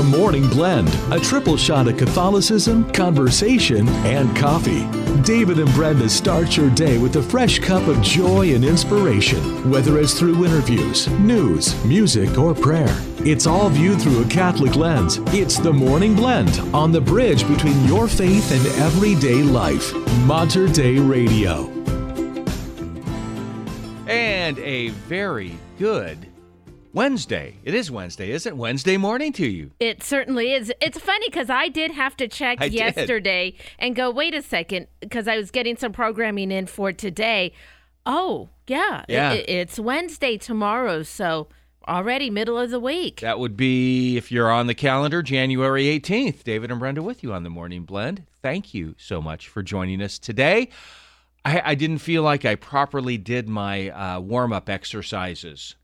The Morning Blend, a triple shot of Catholicism, conversation, and coffee. David and Brenda start your day with a fresh cup of joy and inspiration, whether it's through interviews, news, music, or prayer. It's all viewed through a Catholic lens. It's The Morning Blend on the bridge between your faith and everyday life. Mater Dei Radio. And a very good Wednesday. It is Wednesday, isn't it? Wednesday morning to you. It certainly is. It's funny because I did have to check I did. yesterday and go, wait a second, because I was getting some programming in for today. Oh, yeah. Yeah. it- it's Wednesday tomorrow. So already middle of the week. That would be, if you're on the calendar, January 18th. David and Brenda with you on the Morning Blend. Thank you so much for joining us today. I, I didn't feel like I properly did my uh, warm up exercises.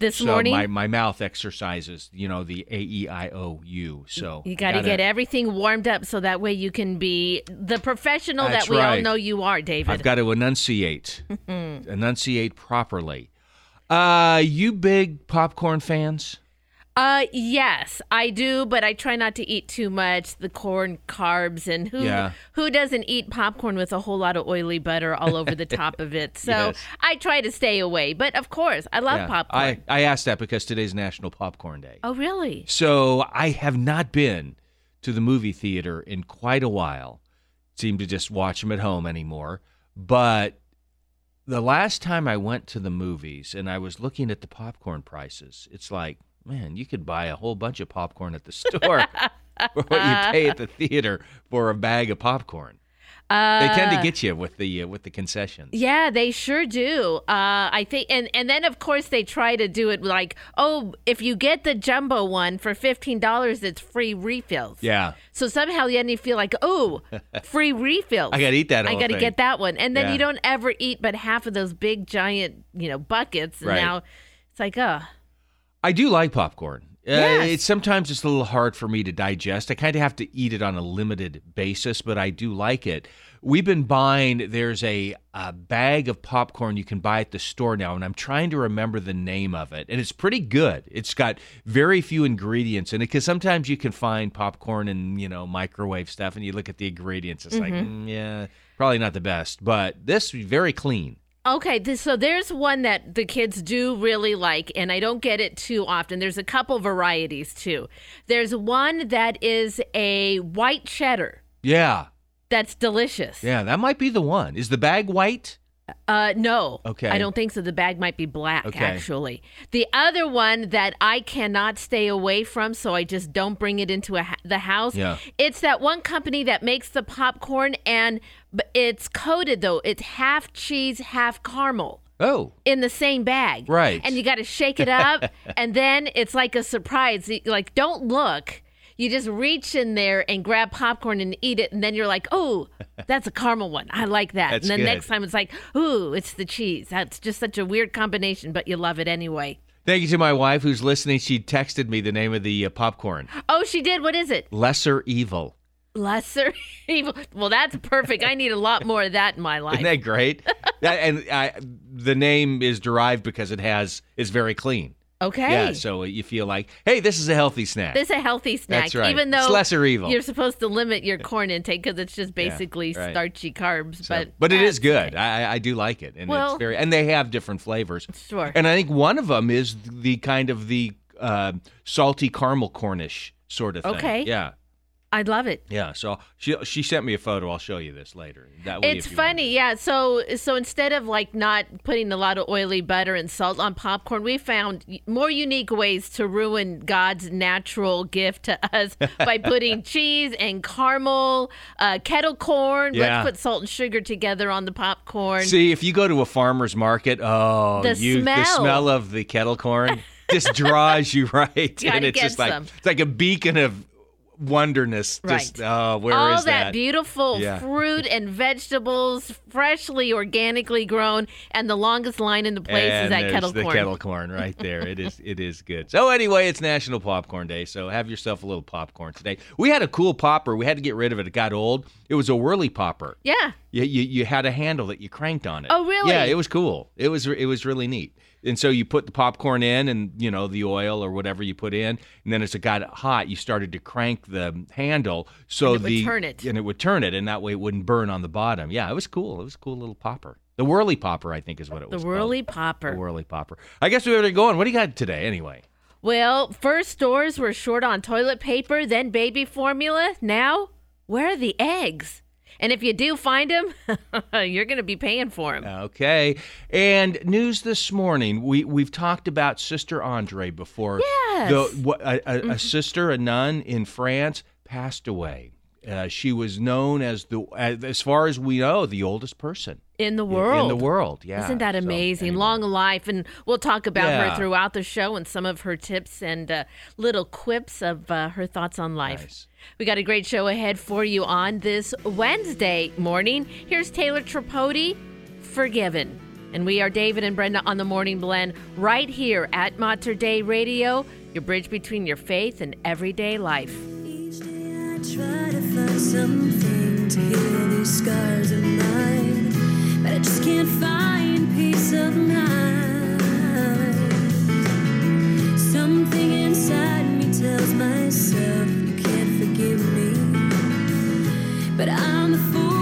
This so morning, my, my mouth exercises, you know, the A E I O U. So you got to get everything warmed up so that way you can be the professional that we all know you are, David. I've got to enunciate, enunciate properly. Uh, you big popcorn fans? Uh, yes, I do, but I try not to eat too much. The corn carbs and who Yeah. who doesn't eat popcorn with a whole lot of oily butter all over the top of it? So Yes. I try to stay away. But of course, I love Yeah. popcorn. I, I asked that because today's National Popcorn Day. oh, really? So I have not been to the movie theater in quite a while. Seem to just watch them at home anymore. But the last time I went to the movies and I was looking at the popcorn prices, it's like, man, you could buy a whole bunch of popcorn at the store for what you pay at the theater for a bag of popcorn. Uh, They tend to get you with the uh, with the concessions. Yeah, they sure do. Uh, I think, and and then of course they try to do it like, oh, if you get the jumbo one for fifteen dollars, it's free refills. Yeah. So somehow then you feel like, oh, free refills. I gotta eat that I got to thing. get that one, and then Yeah. you don't ever eat but half of those big giant, you know, buckets. And Right. now it's like, oh, I do like popcorn. Uh, Yes. it's sometimes it's a little hard for me to digest. I kind of have to eat it on a limited basis, but I do like it. We've been buying. There's a, a bag of popcorn you can buy at the store now, and I'm trying to remember the name of it. And it's pretty good. It's got very few ingredients in it because sometimes you can find popcorn and you know microwave stuff, and you look at the ingredients. It's like, mm, yeah, probably not the best. But this is very clean. Okay, th- so there's one that the kids do really like, and I don't get it too often. There's a couple varieties too. There's one that is a white cheddar Yeah, that's delicious. yeah, that might be the one. Is the bag white? Uh, no. Okay. I don't think so. The bag might be black, Okay. actually. The other one that I cannot stay away from, so I just don't bring it into a, ha- the house. Yeah. It's that one company that makes the popcorn, and it's coated though. It's half cheese, half caramel Oh, in the same bag. Right. And you got to shake it up, and then it's like a surprise. Like, don't look. You just reach in there and grab popcorn and eat it, and then you're like, "Oh, that's a caramel one. I like that." That's and then good. next time it's like, "Ooh, it's the cheese." That's just such a weird combination, but you love it anyway. Thank you to my wife who's listening. She texted me the name of the uh, popcorn. Oh, she did. What is it? Lesser Evil. Lesser evil. Well, that's perfect. I need a lot more of that in my life. Isn't that great? that, and I, the name is derived because it has is very clean. Okay. Yeah, so you feel like, hey, this is a healthy snack. This is a healthy snack, That's right. even though It's lesser evil. You're supposed to limit your corn intake because it's just basically right. starchy carbs. So- but but it is good. I, I- I do like it, and Well- it's very. And they have different flavors. Sure. And I think one of them is the kind of the uh, salty caramel Cornish sort of thing. Okay. Yeah. I love it. Yeah. So she she sent me a photo. I'll show you this later. That way, It's if you want funny, yeah. So so instead of like not putting a lot of oily butter and salt on popcorn, we found more unique ways to ruin God's natural gift to us by putting cheese and caramel, uh, kettle corn. Yeah. Let's put salt and sugar together on the popcorn. See, if you go to a farmer's market, oh, The you, the smell. smell of the kettle corn just draws you right, and it's just like some. it's like a beacon of wonderness. Just Right. oh, where is All that, that? beautiful Yeah. fruit and vegetables, freshly organically grown, and the longest line in the place and is that kettle the corn. kettle corn right there. It is it is good. So anyway, it's National Popcorn Day. So have yourself a little popcorn today. We had a cool popper. We had to get rid of it. It got old. It was a whirly popper. Yeah. You, you you had a handle that you cranked on it. Oh, really? Yeah, it was cool. It was it was really neat. And so you put the popcorn in, and you know the oil or whatever you put in, and then as it got hot, you started to crank the handle so And it would the turn it. and it would turn it, and that way it wouldn't burn on the bottom. Yeah, it was cool. It was a cool little popper. The whirly popper, I think, is what it was. The whirly called. popper. The whirly popper. I guess we better go on. What do you got today, anyway? Well, first stores were short on toilet paper, then baby formula. Now, where are the eggs? And if you do find them, you're going to be paying for them. Okay. And news this morning. We we've talked about Sister Andre before. Yes. The, a, a, a sister, a nun in France, passed away. Uh, she was known as the, as, far as we know, the oldest person in the world. In the world, yeah. Isn't that So, amazing? anyway. Long life. And we'll talk about Yeah. her throughout the show and some of her tips and uh, little quips of uh, her thoughts on life. Nice. We got a great show ahead for you on this Wednesday morning. Here's Taylor Tripodi, Forgiven. And we are David and Brenda on the Morning Blend right here at Mater Dei Radio, your bridge between your faith and everyday life. Each day I try to find something to heal these scars of mine, but I just can't find peace of mind. Something inside me tells myself can't forgive me, but I'm the fool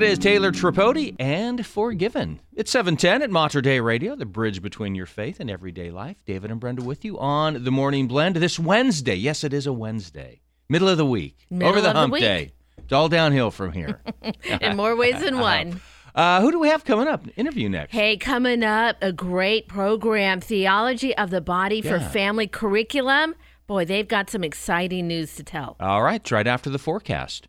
That is Taylor Tripodi and Forgiven. It's 710 at Mater Dei Radio, the bridge between your faith and everyday life. David and Brenda with you on the Morning Blend this Wednesday. Yes, it is a Wednesday. Middle of the week. Middle over the the hump week. day. It's all downhill from here. in more ways than one. uh, who do we have coming up? Interview next. Hey, coming up, a great program, Theology of the Body for Yeah. Family Curriculum. Boy, they've got some exciting news to tell. All right, right after the forecast.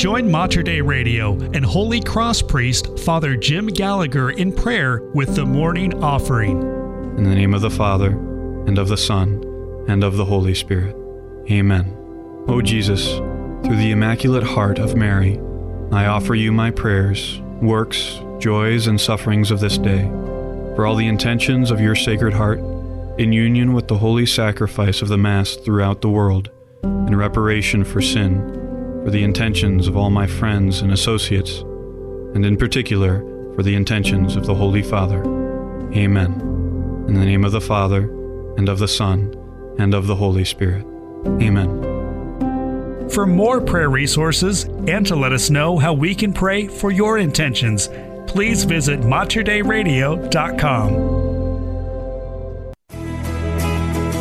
Join Mater Dei Radio and Holy Cross priest Father Jim Gallagher in prayer with the morning offering. In the name of the Father, and of the Son, and of the Holy Spirit. Amen. O Jesus, through the Immaculate Heart of Mary, I offer you my prayers, works, joys, and sufferings of this day, for all the intentions of your Sacred Heart, in union with the holy sacrifice of the Mass throughout the world, in reparation for sin, for the intentions of all my friends and associates, and in particular for the intentions of the Holy Father. Amen. In the name of the Father, and of the Son, and of the Holy Spirit. Amen. For more prayer resources and to let us know how we can pray for your intentions, please visit materdeiradio.com.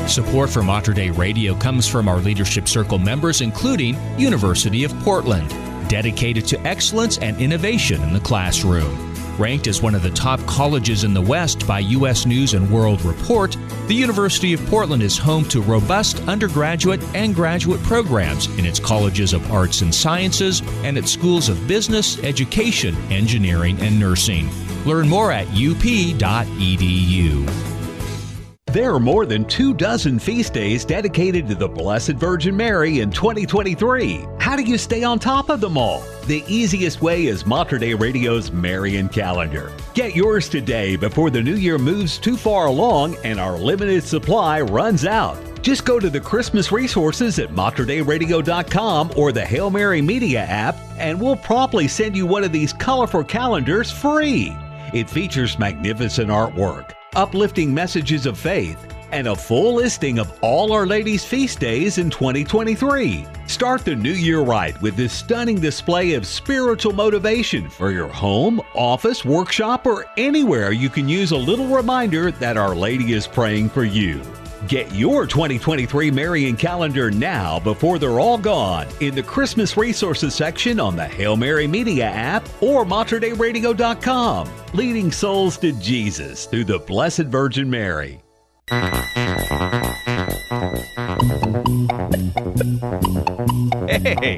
Support for Mater Dei Radio comes from our Leadership Circle members, including University of Portland, dedicated to excellence and innovation in the classroom. Ranked as one of the top colleges in the West by U.S. News and World Report, the University of Portland is home to robust undergraduate and graduate programs in its colleges of arts and sciences and its schools of business, education, engineering, and nursing. Learn more at up.edu. There are more than two dozen feast days dedicated to the Blessed Virgin Mary in 2023. How do you stay on top of them all? The easiest way is Mater Dei Radio's Marian calendar. Get yours today before the new year moves too far along and our limited supply runs out. Just go to the Christmas resources at materDeiRadio.com or the Hail Mary Media app, and we'll promptly send you one of these colorful calendars free. It features magnificent artwork, uplifting messages of faith, and a full listing of all Our Lady's feast days in 2023. Start the new year right with this stunning display of spiritual motivation for your home, office, workshop, or anywhere you can use a little reminder that Our Lady is praying for you. Get your 2023 Marian calendar now before they're all gone in the Christmas resources section on the Hail Mary Media app or materDeiRadio.com. Leading souls to Jesus through the Blessed Virgin Mary. Hey,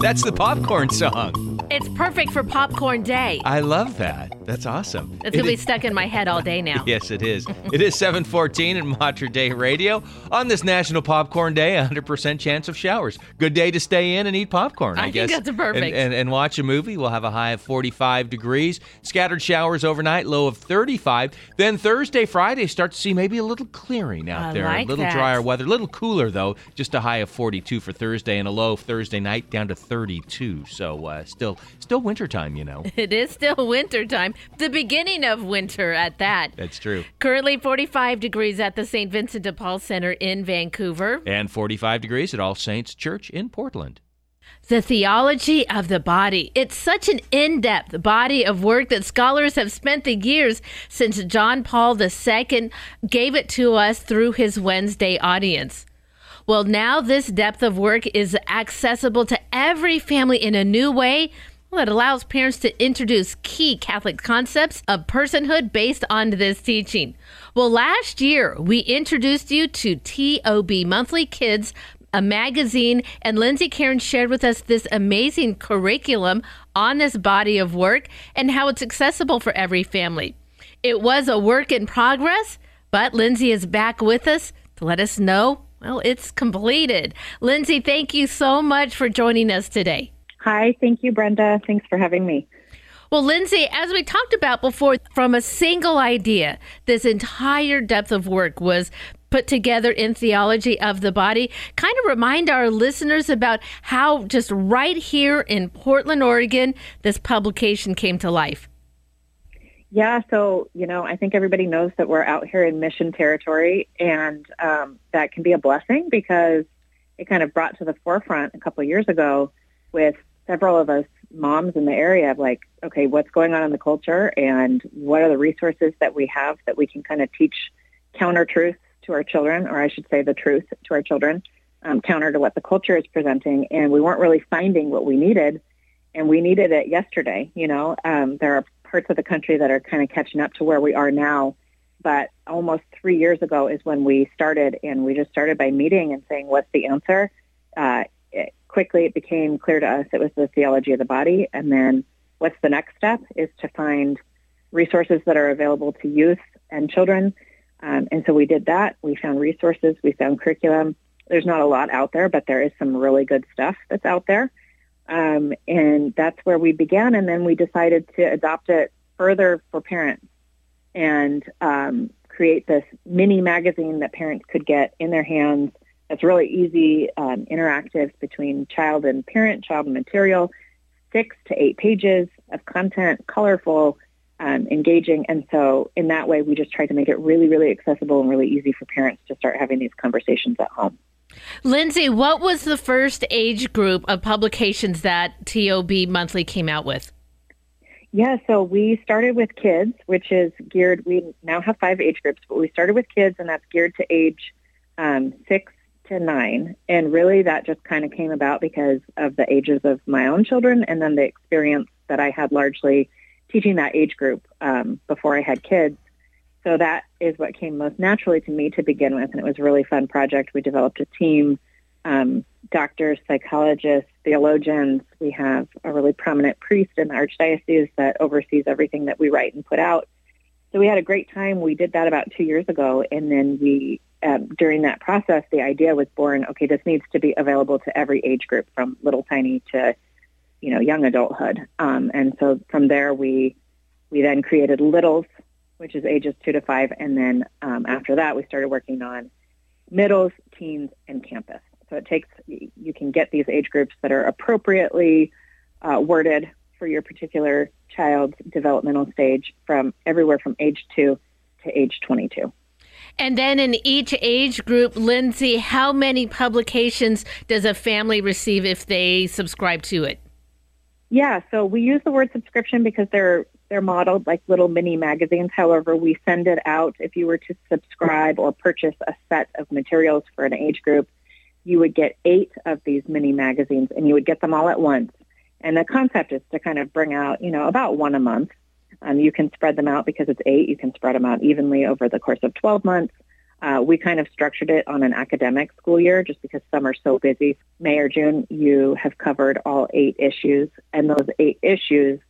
that's the popcorn song. It's perfect for popcorn day. I love that. That's awesome. It's going to be stuck in my head all day now. Yes, it is. It is 714 in Mater Dei Radio. On this National Popcorn Day, 100% chance of showers. Good day to stay in and eat popcorn, I, I think guess. that's perfect. And, and, and watch a movie. We'll have a high of 45 degrees. Scattered showers overnight, low of 35. Then Thursday, Friday, start to see maybe a little clearing out I there. like a little that. drier weather. A little cooler, though. Just a high of 42 for Thursday and a low Thursday night down to 32. So uh, still still wintertime, you know. It is still winter time, the beginning of winter at that. That's true. Currently 45 degrees at the St. Vincent de Paul Center in Vancouver. And 45 degrees at All Saints Church in Portland. The theology of the body. It's such an in depth body of work that scholars have spent the years since John Paul II gave it to us through his Wednesday audience. Well, now this depth of work is accessible to every family in a new way. Well, it allows parents to introduce key Catholic concepts of personhood based on this teaching. Well, last year we introduced you to TOB Monthly Kids, a magazine, and Lindsay Karen shared with us this amazing curriculum on this body of work and how it's accessible for every family. It was a work in progress, but Lindsay is back with us to let us know Well, it's completed. Lindsay, thank you so much for joining us today. Hi, thank you, Brenda. Thanks for having me. Well, Lindsay, as we talked about before, from a single idea, this entire depth of work was put together in theology of the body. Kind of remind our listeners about how just right here in Portland, Oregon, this publication came to life. Yeah, so, you know, I think everybody knows that we're out here in mission territory, and um, that can be a blessing because it kind of brought to the forefront a couple of years ago with several of us moms in the area of like, okay, what's going on in the culture and what are the resources that we have that we can kind of teach counter truths to our children, or I should say the truth to our children, um, counter to what the culture is presenting. And we weren't really finding what we needed, and we needed it yesterday. You know, um, there are parts of the country that are kind of catching up to where we are now. But almost three years ago is when we started, and we just started by meeting and saying, what's the answer? Uh, quickly, it became clear to us it was the theology of the body. And then what's the next step is to find resources that are available to youth and children. Um, and so we did that. We found resources. We found curriculum. There's not a lot out there, but there is some really good stuff that's out there. Um, and that's where we began. And then we decided to adopt it further for parents and um, create this mini magazine that parents could get in their hands. That's really easy, um, interactive between child and parent, child and material, six to eight pages of content, colorful, um, engaging. And so in that way, we just try to make it really, really accessible and really easy for parents to start having these conversations at home. Lindsay, what was the first age group of publications that TOB Monthly came out with? Yeah, so we started with kids, which is geared, we now have five age groups, but we started with kids and that's geared to age um, six to nine. And really that just kind of came about because of the ages of my own children and then the experience that I had largely teaching that age group um, before I had kids. So that is what came most naturally to me to begin with, and it was a really fun project. We developed a team, um, doctors, psychologists, theologians. We have a really prominent priest in the archdiocese that oversees everything that we write and put out. So we had a great time. We did that about two years ago, and then we, um, during that process, the idea was born. Okay, this needs to be available to every age group, from little tiny to, you know, young adulthood. Um, and so from there, we we then created Littles, which is ages two to five. And then um, after that, we started working on middles, teens, and campus. So it takes, you can get these age groups that are appropriately uh, worded for your particular child's developmental stage from everywhere from age two to age 22. And then in each age group, Lindsay, how many publications does a family receive if they subscribe to it? Yeah, so we use the word subscription because they're they're modeled like little mini magazines. However, we send it out if you were to subscribe or purchase a set of materials for an age group, you would get eight of these mini magazines and you would get them all at once. And the concept is to kind of bring out, you know, about one a month. Um, you can spread them out because it's eight. You can spread them out evenly over the course of 12 months. Uh, we kind of structured it on an academic school year just because are so busy. May or June, you have covered all eight issues, and those eight issues,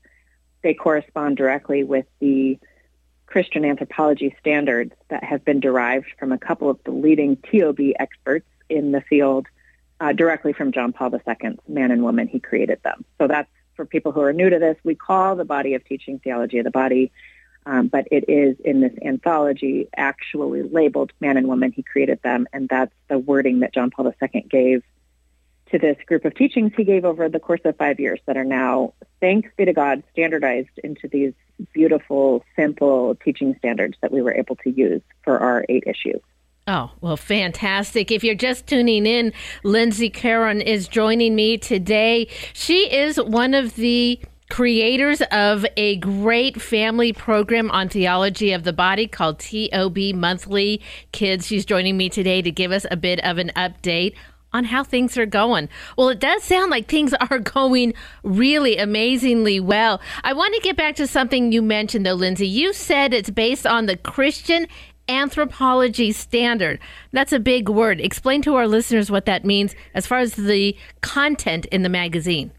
they correspond directly with the Christian anthropology standards that have been derived from a couple of the leading TOB experts in the field uh, directly from John Paul II's Man and Woman. He created them. So that's for people who are new to this. We call the body of teaching theology of the body um, but it is in this anthology actually labeled man and woman. He created them, and that's the wording that John Paul II gave to this group of teachings he gave over the course of five years that are now, thanks be to God, standardized into these beautiful, simple teaching standards that we were able to use for our eight issues. Oh, well, fantastic. If you're just tuning in, Lindsay Caron is joining me today. She is one of the creators of a great family program on theology of the body called TOB Monthly Kids. She's joining me today to give us a bit of an update on how things are going. Well, it does sound like things are going really amazingly well. I want to get back to something you mentioned, though, Lindsay. You said it's based on the Christian anthropology standard. That's a big word. Explain to our listeners what that means as far as the content in the magazine.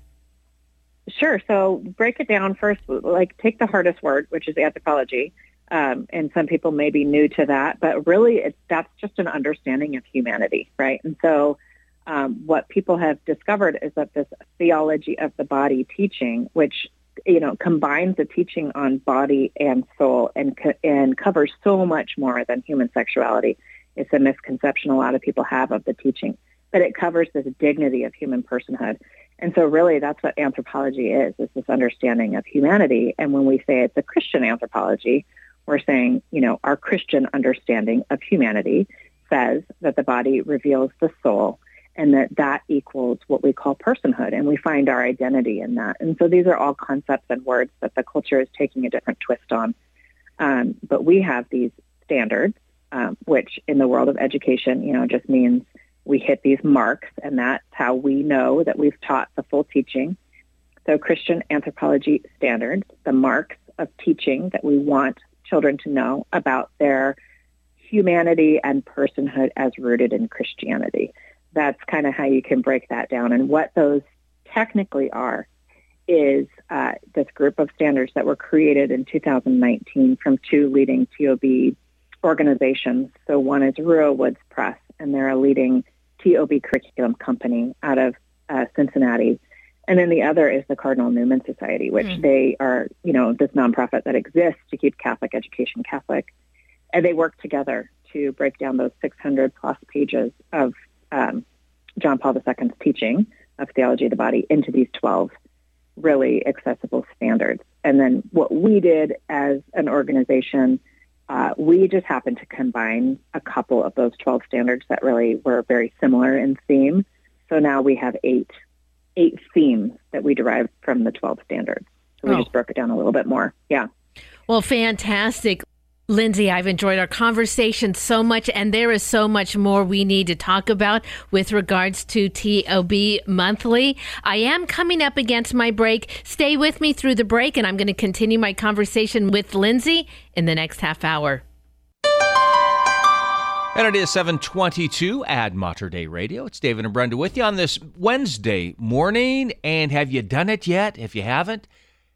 Sure. So break it down first. Like take the hardest word, which is anthropology. Um, and some people may be new to that, but really it's, that's just an understanding of humanity, right? And so um, what people have discovered is that this theology of the body teaching, which you know combines the teaching on body and soul and and covers so much more than human sexuality. It's a misconception a lot of people have of the teaching, but it covers this dignity of human personhood. And so really that's what anthropology is, is this understanding of humanity. And when we say it's a Christian anthropology, we're saying, you know, our Christian understanding of humanity says that the body reveals the soul and that that equals what we call personhood and we find our identity in that. And so these are all concepts and words that the culture is taking a different twist on. Um, but we have these standards um, which in the world of education you know just means we hit these marks and that's how we know that we've taught the full teaching. So christian anthropology standards the marks of teaching that we want children to know about their humanity and personhood as rooted in christianity that's kind of how you can break that down. And what those technically are is uh, this group of standards that were created in 2019 from two leading TOB organizations. So one is Ruah Woods Press, and they're a leading TOB curriculum company out of uh, Cincinnati. And then the other is the Cardinal Newman Society, which mm. they are, you know, this nonprofit that exists to keep Catholic education Catholic. And they work together to break down those 600 plus pages of um, John Paul II's teaching of theology of the body into these 12 really accessible standards. And then what we did as an organization, uh, we just happened to combine a couple of those 12 standards that really were very similar in theme. So now we have eight eight themes that we derived from the 12 standards. So we oh. just broke it down a little bit more. Yeah. Well, fantastic. Lindsay, I've enjoyed our conversation so much, and there is so much more we need to talk about with regards to TOB Monthly. I am coming up against my break. Stay with me through the break, and I'm going to continue my conversation with Lindsay in the next half hour. And it is 722 at Mater Dei Radio. It's David and Brenda with you on this Wednesday morning. And have you done it yet? If you haven't,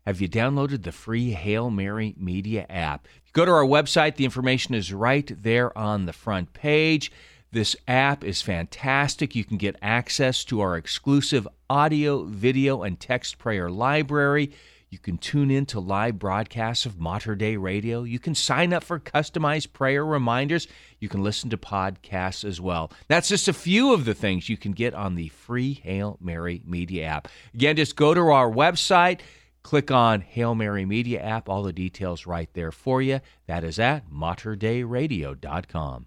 have you downloaded the free Hail Mary Media app? Go to our website, the information is right there on the front page. This app is fantastic. You can get access to our exclusive audio, video, and text prayer library. You can tune in to live broadcasts of Mater Dei Radio. You can sign up for customized prayer reminders. You can listen to podcasts as well. That's just a few of the things you can get on the free Hail Mary Media app. Again, just go to our website Click on Hail Mary Media app. All the details right there for you. That is at materdeiradio.com.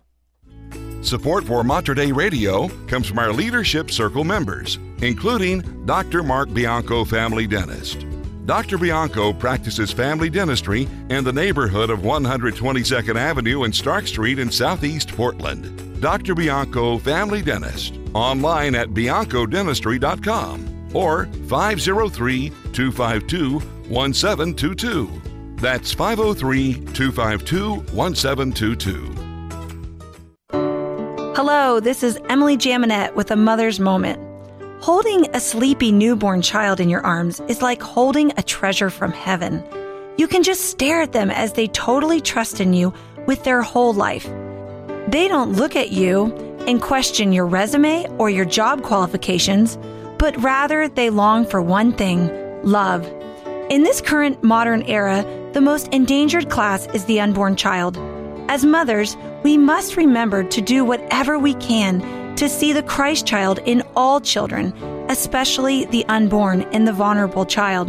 Support for Mater Dei Radio comes from our Leadership Circle members, including Dr. Mark Bianco, family dentist. Dr. Bianco practices family dentistry in the neighborhood of 122nd Avenue and Stark Street in Southeast Portland. Dr. Bianco, family dentist, online at biancodentistry.com or 503 252 1722. That's 503 252 1722. Hello, this is Emily Jaminet with a Mother's Moment. Holding a sleepy newborn child in your arms is like holding a treasure from heaven. You can just stare at them as they totally trust in you with their whole life. They don't look at you and question your resume or your job qualifications but rather they long for one thing love. In this current modern era, the most endangered class is the unborn child. As mothers, we must remember to do whatever we can to see the Christ child in all children, especially the unborn and the vulnerable child.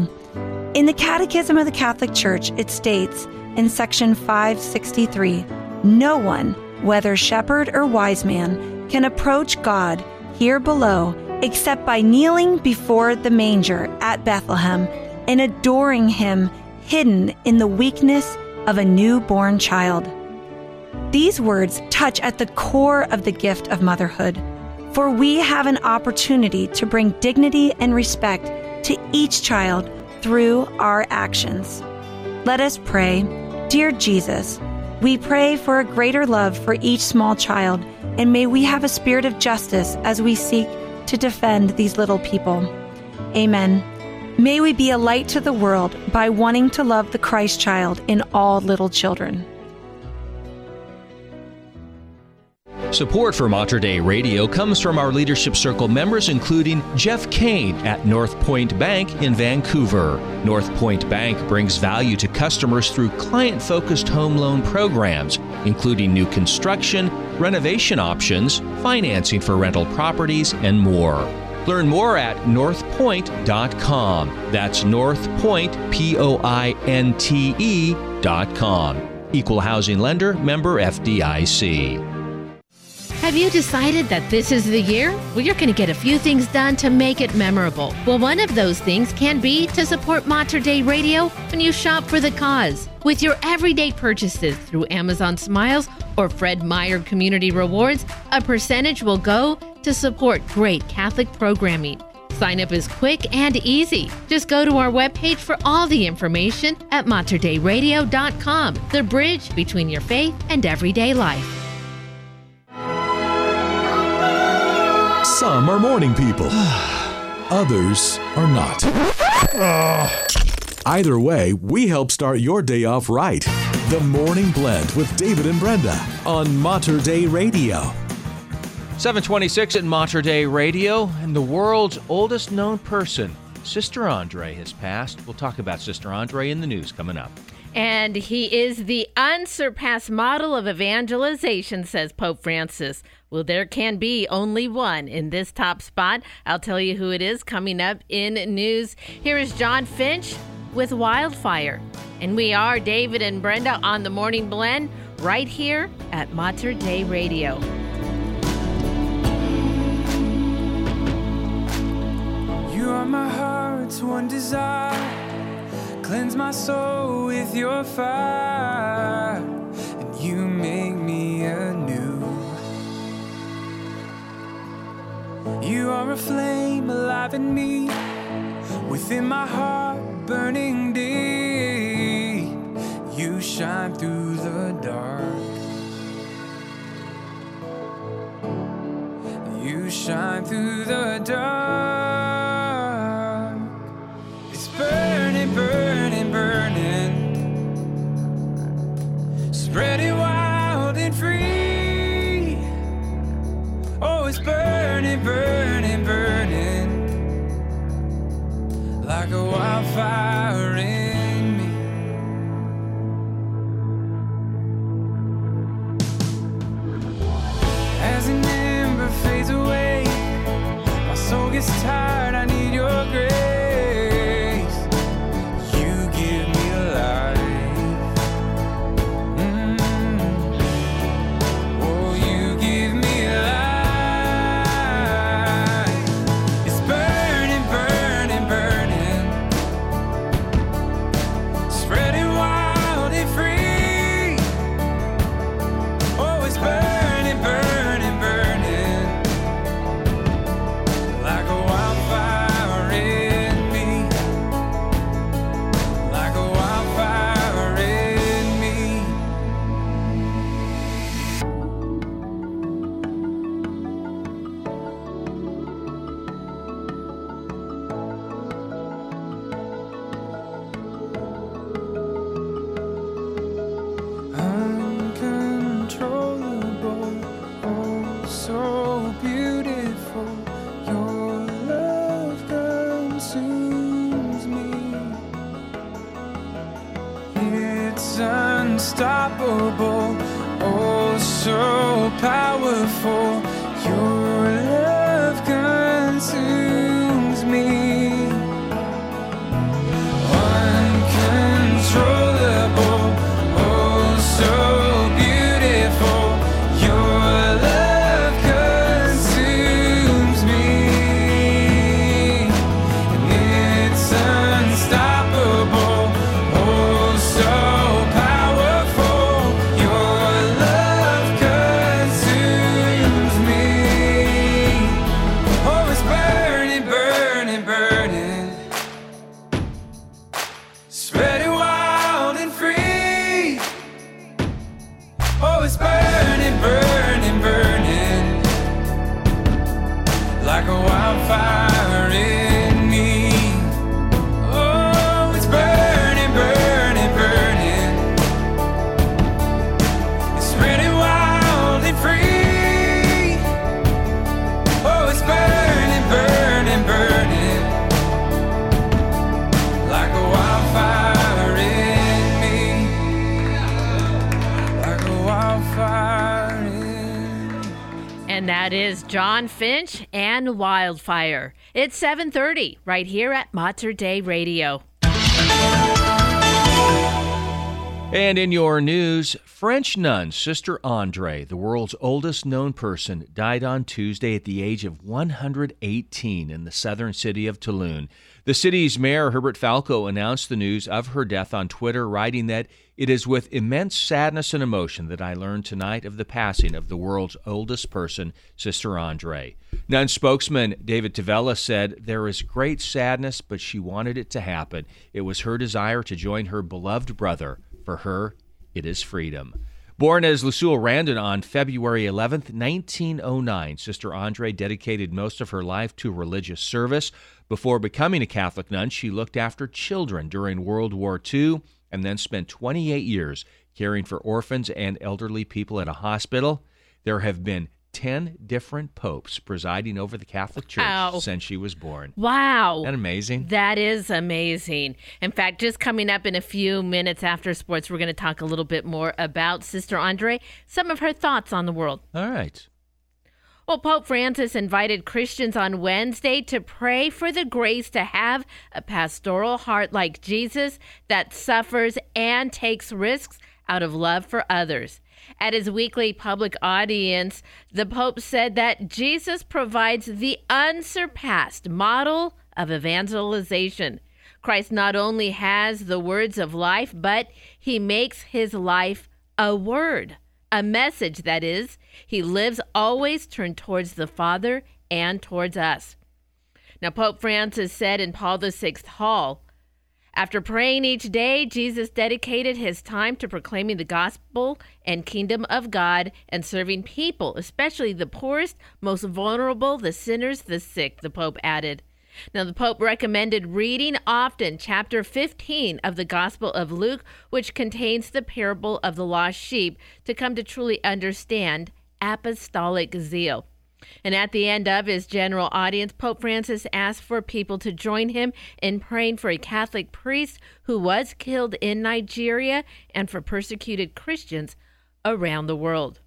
In the Catechism of the Catholic Church, it states in section 563 No one, whether shepherd or wise man, can approach God here below except by kneeling before the manger at Bethlehem and adoring him hidden in the weakness of a newborn child. These words touch at the core of the gift of motherhood, for we have an opportunity to bring dignity and respect to each child through our actions. Let us pray. Dear Jesus, we pray for a greater love for each small child, and may we have a spirit of justice as we seek to defend these little people. Amen. May we be a light to the world by wanting to love the Christ child in all little children. Support for Mater Dei Radio comes from our Leadership Circle members, including Jeff Kane at NorthPointe Bank in Vancouver. NorthPointe Bank brings value to customers through client focused home loan programs, including new construction, renovation options, financing for rental properties, and more. Learn more at northpointe.com. That's northpoint, P O I N T E.com. Equal housing lender, member FDIC. Have you decided that this is the year? Well, you're going to get a few things done to make it memorable. Well, one of those things can be to support Mater Dei Radio when you shop for the cause. With your everyday purchases through Amazon Smiles or Fred Meyer Community Rewards, a percentage will go to support great Catholic programming. Sign up is quick and easy. Just go to our webpage for all the information at materdeiradio.com, the bridge between your faith and everyday life. Some are morning people, others are not. Either way, we help start your day off right. The Morning Blend with David and Brenda on Mater Dei Radio. 726 at Mater Dei Radio, and the world's oldest known person, Sister Andre, has passed. We'll talk about Sister Andre in the news coming up. And he is the unsurpassed model of evangelization, says Pope Francis. Well, there can be only one in this top spot. I'll tell you who it is coming up in news. Here is John Finch with Wildfire. And we are David and Brenda on the Morning Blend right here at Mater Dei Radio. My heart's one desire. Cleanse my soul with your fire, and you make me anew. You are a flame alive in me, within my heart burning deep. You shine through the dark. You shine through the dark. Spreading wild and free. Oh, it's burning, burning, burning. Like a wildfire in me. As an ember fades away, my soul gets tired. I need your grace. Unstoppable, that is John Finch and Wildfire. It's 7:30 right here at Mater Dei Radio. And in your news, French nun Sister Andre, the world's oldest known person, died on Tuesday at the age of 118 in the southern city of Toulon. The city's mayor, Hubert Falco, announced the news of her death on Twitter, writing that it is with immense sadness and emotion that I learned tonight of the passing of the world's oldest person, Sister Andre. Nun spokesman David Tavella said, There is great sadness, but she wanted it to happen. It was her desire to join her beloved brother. For her, it is freedom. Born as Lucille Randon on February 11, 1909, Sister Andre dedicated most of her life to religious service. Before becoming a Catholic nun, she looked after children during World War II and then spent 28 years caring for orphans and elderly people at a hospital. There have been 10 different popes presiding over the Catholic Church Ow. since she was born. Wow. Isn't that amazing? That is amazing. In fact, just coming up in a few minutes after sports, we're going to talk a little bit more about Sister Andre, some of her thoughts on the world. All right. Well, Pope Francis invited Christians on Wednesday to pray for the grace to have a pastoral heart like Jesus that suffers and takes risks out of love for others. At his weekly public audience, the Pope said that Jesus provides the unsurpassed model of evangelization. Christ not only has the words of life, but he makes his life a word, a message that is. He lives always turned towards the Father and towards us. Now, Pope Francis said in Paul VI Hall, after praying each day, Jesus dedicated his time to proclaiming the gospel and kingdom of God and serving people, especially the poorest, most vulnerable, the sinners, the sick, the Pope added. Now, the Pope recommended reading often chapter 15 of the Gospel of Luke, which contains the parable of the lost sheep, to come to truly understand apostolic zeal. And at the end of his general audience, Pope Francis asked for people to join him in praying for a Catholic priest who was killed in Nigeria and for persecuted Christians around the world.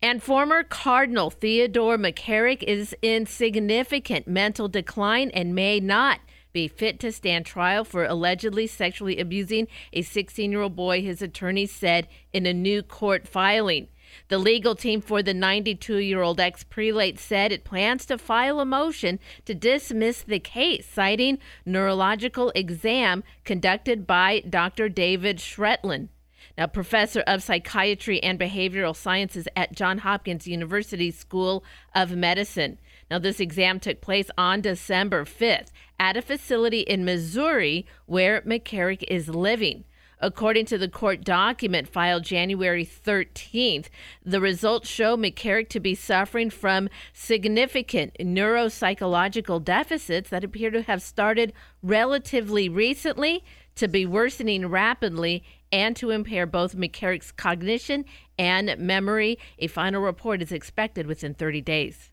And former Cardinal Theodore McCarrick is in significant mental decline and may not be fit to stand trial for allegedly sexually abusing a 16 year old boy, his attorney said in a new court filing. The legal team for the 92 year old ex prelate said it plans to file a motion to dismiss the case, citing neurological exam conducted by Dr. David Schretlen. Now, professor of psychiatry and behavioral sciences at Johns Hopkins University School of Medicine. Now, this exam took place on December 5th at a facility in Missouri where McCarrick is living. According to the court document filed January 13th, the results show McCarrick to be suffering from significant neuropsychological deficits that appear to have started relatively recently, to be worsening rapidly, and to impair both McCarrick's cognition and memory. A final report is expected within 30 days.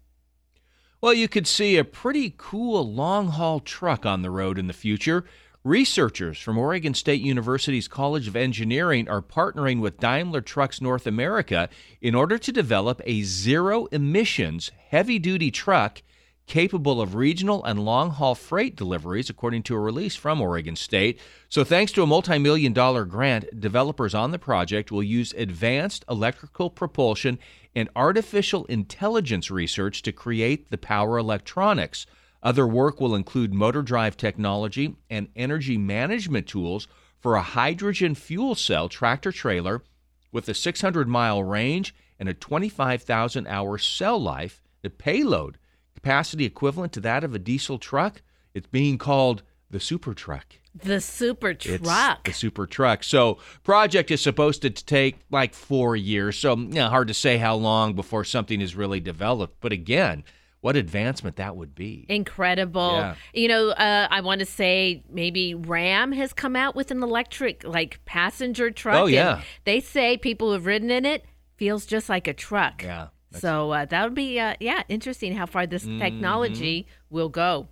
Well, you could see a pretty cool long haul truck on the road in the future. Researchers from Oregon State University's College of Engineering are partnering with Daimler Trucks North America in order to develop a zero emissions heavy duty truck capable of regional and long haul freight deliveries, according to a release from Oregon State. So, thanks to a multi million dollar grant, developers on the project will use advanced electrical propulsion and artificial intelligence research to create the power electronics. Other work will include motor drive technology and energy management tools for a hydrogen fuel cell tractor trailer with a 600 mile range and a 25,000 hour cell life. The payload capacity equivalent to that of a diesel truck. It's being called the super truck. The super truck. It's the super truck. So project is supposed to take like four years. So you know, hard to say how long before something is really developed. But again, what advancement that would be. Incredible. Yeah. You know, uh, I want to say maybe Ram has come out with an electric, like, passenger truck. Oh, yeah. they say people who have ridden in it feels just like a truck. Yeah. So uh, that would be, uh, yeah, interesting how far this technology Mm-hmm. will go.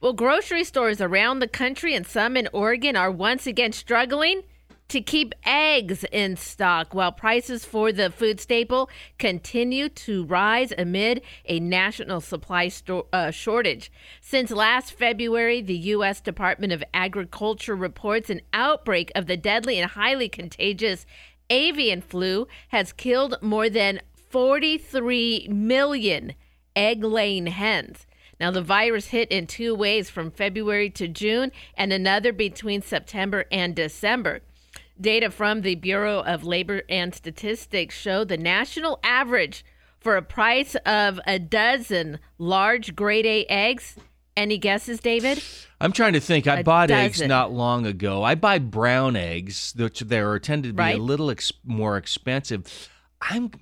Well, grocery stores around the country and some in Oregon are once again struggling to keep eggs in stock while prices for the food staple continue to rise amid a national supply sto- uh, shortage. Since last February, the U.S. Department of Agriculture reports an outbreak of the deadly and highly contagious avian flu has killed more than 43 million egg laying hens. Now, the virus hit in two ways from February to June and another between September and December. Data from the Bureau of Labor and Statistics show the national average for a price of a dozen large grade A eggs. Any guesses, David? I'm trying to think. I A bought eggs not long ago. I buy brown eggs, which they are tend to be Right. a little ex- more expensive. I'm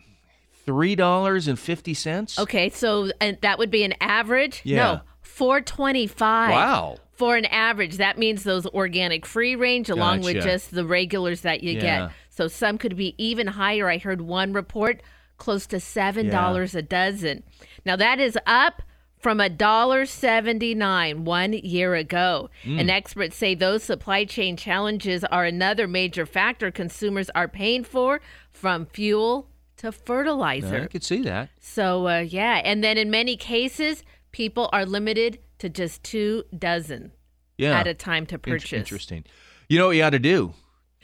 three dollars and fifty cents. Okay, so and that would be an average? Yeah. No, 425. Wow. For an average, that means those organic free range along with just the regulars that you Yeah. get. So some could be even higher. I heard one report close to $7 a dozen. Now that is up from a dollar 79 one year ago. Mm. And experts say those supply chain challenges are another major factor consumers are paying for from fuel to fertilizer. I could see that. So uh, yeah, and then in many cases, people are limited to just two dozen Yeah. at a time to purchase. interesting. You know what you ought to do?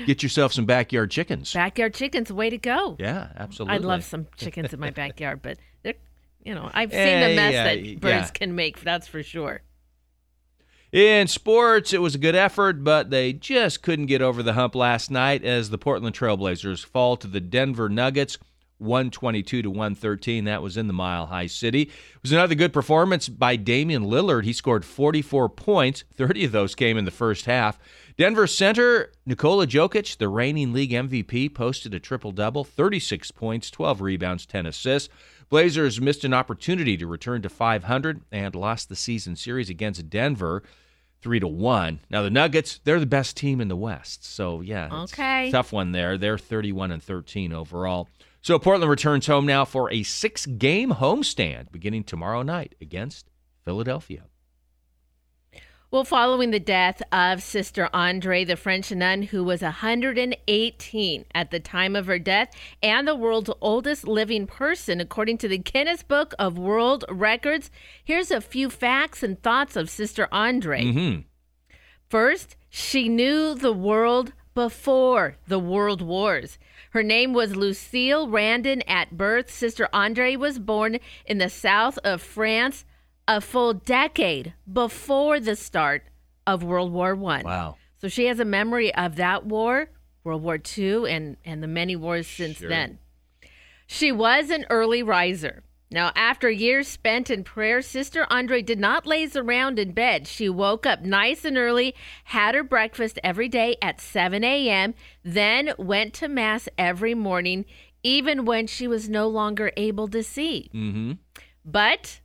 Get yourself some backyard chickens. Backyard chickens, way to go! Yeah, absolutely. I'd love some chickens in my backyard, but they're, you know, I've seen Eh, the mess yeah, that birds yeah. can make. That's for sure. In sports, it was a good effort, but they just couldn't get over the hump last night as the Portland Trailblazers fall to the Denver Nuggets 122 to 113. That was in the Mile High City. It was another good performance by Damian Lillard. He scored 44 points, 30 of those came in the first half. Denver center Nikola Jokic, the reigning league MVP, posted a triple double 36 points, 12 rebounds, 10 assists. Blazers missed an opportunity to return to 500 and lost the season series against Denver. Three to one. Now the Nuggets, they're the best team in the West. So yeah, Okay. tough one there. They're 31 and 13 overall. So Portland returns home now for a six-game homestand beginning tomorrow night against Philadelphia. Well, following the death of Sister Andre, the French nun who was 118 at the time of her death and the world's oldest living person, according to the Guinness Book of World Records, here's a few facts and thoughts of Sister Andre. Mm-hmm. First, she knew the world before the world wars. Her name was Lucille Randon at birth. Sister Andre was born in the south of France a full decade before the start of World War One. Wow. So she has a memory of that war, World War II, and, and the many wars since Sure. then. She was an early riser. Now, after years spent in prayer, Sister Andre did not laze around in bed. She woke up nice and early, had her breakfast every day at 7 a.m., then went to Mass every morning, even when she was no longer able to see. Mm-hmm. But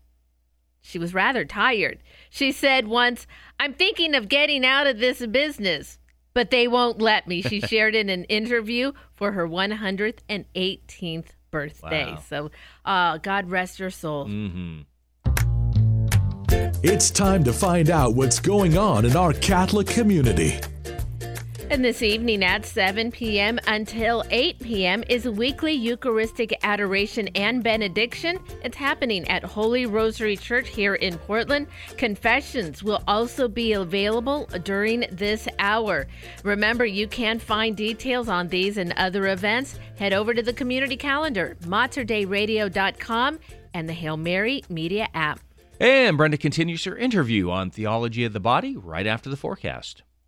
she was rather tired. She said once, I'm thinking of getting out of this business, but they won't let me. She shared in an interview for her 118th birthday. Wow. So, uh, God rest your soul. Mm-hmm. It's time to find out what's going on in our Catholic community. And this evening at 7 p.m. until 8 p.m. is weekly Eucharistic adoration and benediction. It's happening at Holy Rosary Church here in Portland. Confessions will also be available during this hour. Remember, you can find details on these and other events. Head over to the community calendar, materdeiradio.com, and the Hail Mary Media app. And Brenda continues her interview on theology of the body right after the forecast.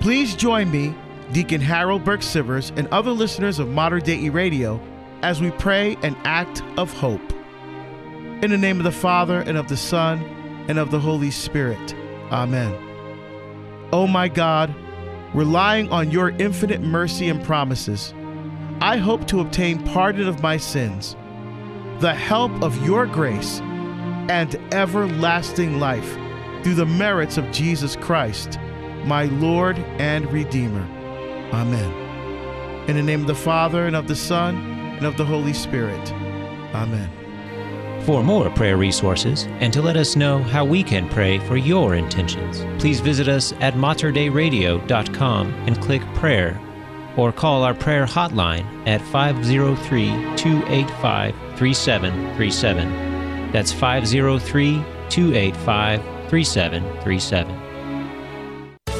Please join me, Deacon Harold Burke Sivers, and other listeners of Modern Day E Radio as we pray an act of hope. In the name of the Father, and of the Son, and of the Holy Spirit. Amen. O my God, relying on your infinite mercy and promises, I hope to obtain pardon of my sins, the help of your grace, and everlasting life through the merits of Jesus Christ, my Lord and Redeemer. Amen. In the name of the Father, and of the Son, and of the Holy Spirit. Amen. For more prayer resources and to let us know how we can pray for your intentions, please visit us at materdeiradio.com and click prayer or call our prayer hotline at 503 285 3737. That's 503 285 3737.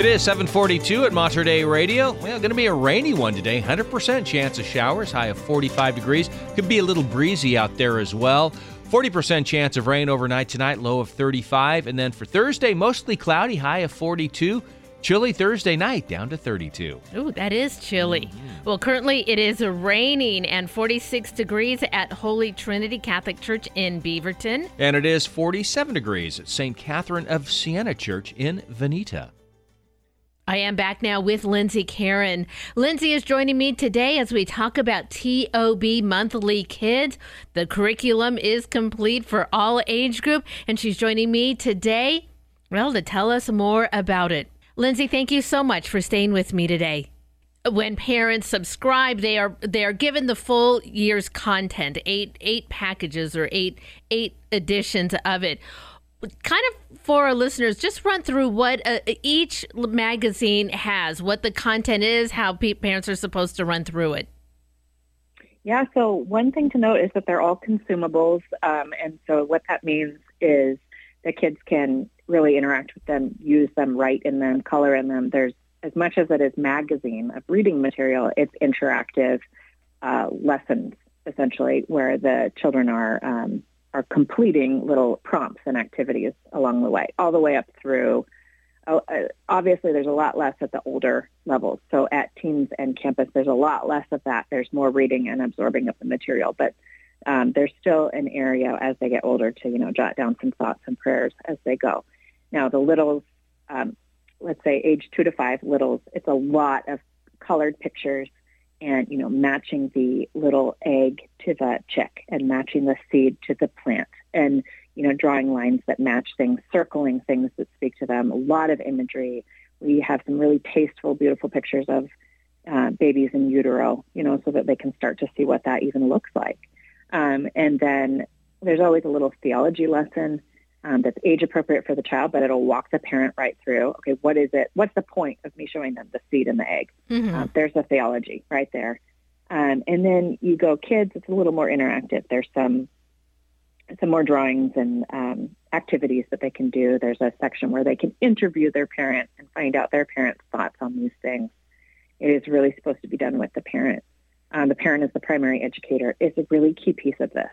It is 742 at Mater Dei Radio. Well, going to be a rainy one today. 100% chance of showers, high of 45 degrees. Could be a little breezy out there as well. 40% chance of rain overnight tonight, low of 35. And then for Thursday, mostly cloudy, high of 42. Chilly Thursday night, down to 32. Ooh, that is chilly. Mm-hmm. Well, currently it is raining and 46 degrees at Holy Trinity Catholic Church in Beaverton. And it is 47 degrees at St. Catherine of Siena Church in Veneta. I am back now with Lindsay Karen. Lindsay is joining me today as we talk about TOB Monthly Kids. The curriculum is complete for all age group, and she's joining me today, well, to tell us more about it. Lindsay, thank you so much for staying with me today. When parents subscribe, they are they are given the full year's content, eight eight packages or eight eight editions of it kind of for our listeners, just run through what uh, each magazine has, what the content is, how pe- parents are supposed to run through it. Yeah, so one thing to note is that they're all consumables. Um, and so what that means is that kids can really interact with them, use them, write in them, color in them. There's as much as it is magazine of reading material, it's interactive uh, lessons essentially where the children are um, are completing little prompts and activities along the way, all the way up through. Uh, obviously, there's a lot less at the older levels. So at teens and campus, there's a lot less of that. There's more reading and absorbing of the material, but um, there's still an area as they get older to, you know, jot down some thoughts and prayers as they go. Now, the littles, um, let's say age two to five littles, it's a lot of colored pictures and you know matching the little egg to the chick and matching the seed to the plant and you know drawing lines that match things circling things that speak to them a lot of imagery. We have some really tasteful beautiful pictures of uh, babies in utero you know so that they can start to see what that even looks like. Um, and then there's always a little theology lesson um, that's age appropriate for the child, but it'll walk the parent right through. Okay, what is it? What's the point of me showing them the seed and the egg? Mm-hmm. Um, there's the theology right there. Um, and then you go kids. It's a little more interactive. There's some some more drawings and um, activities that they can do. There's a section where they can interview their parent and find out their parents' thoughts on these things. It is really supposed to be done with the parent. Um, the parent is the primary educator. Is a really key piece of this.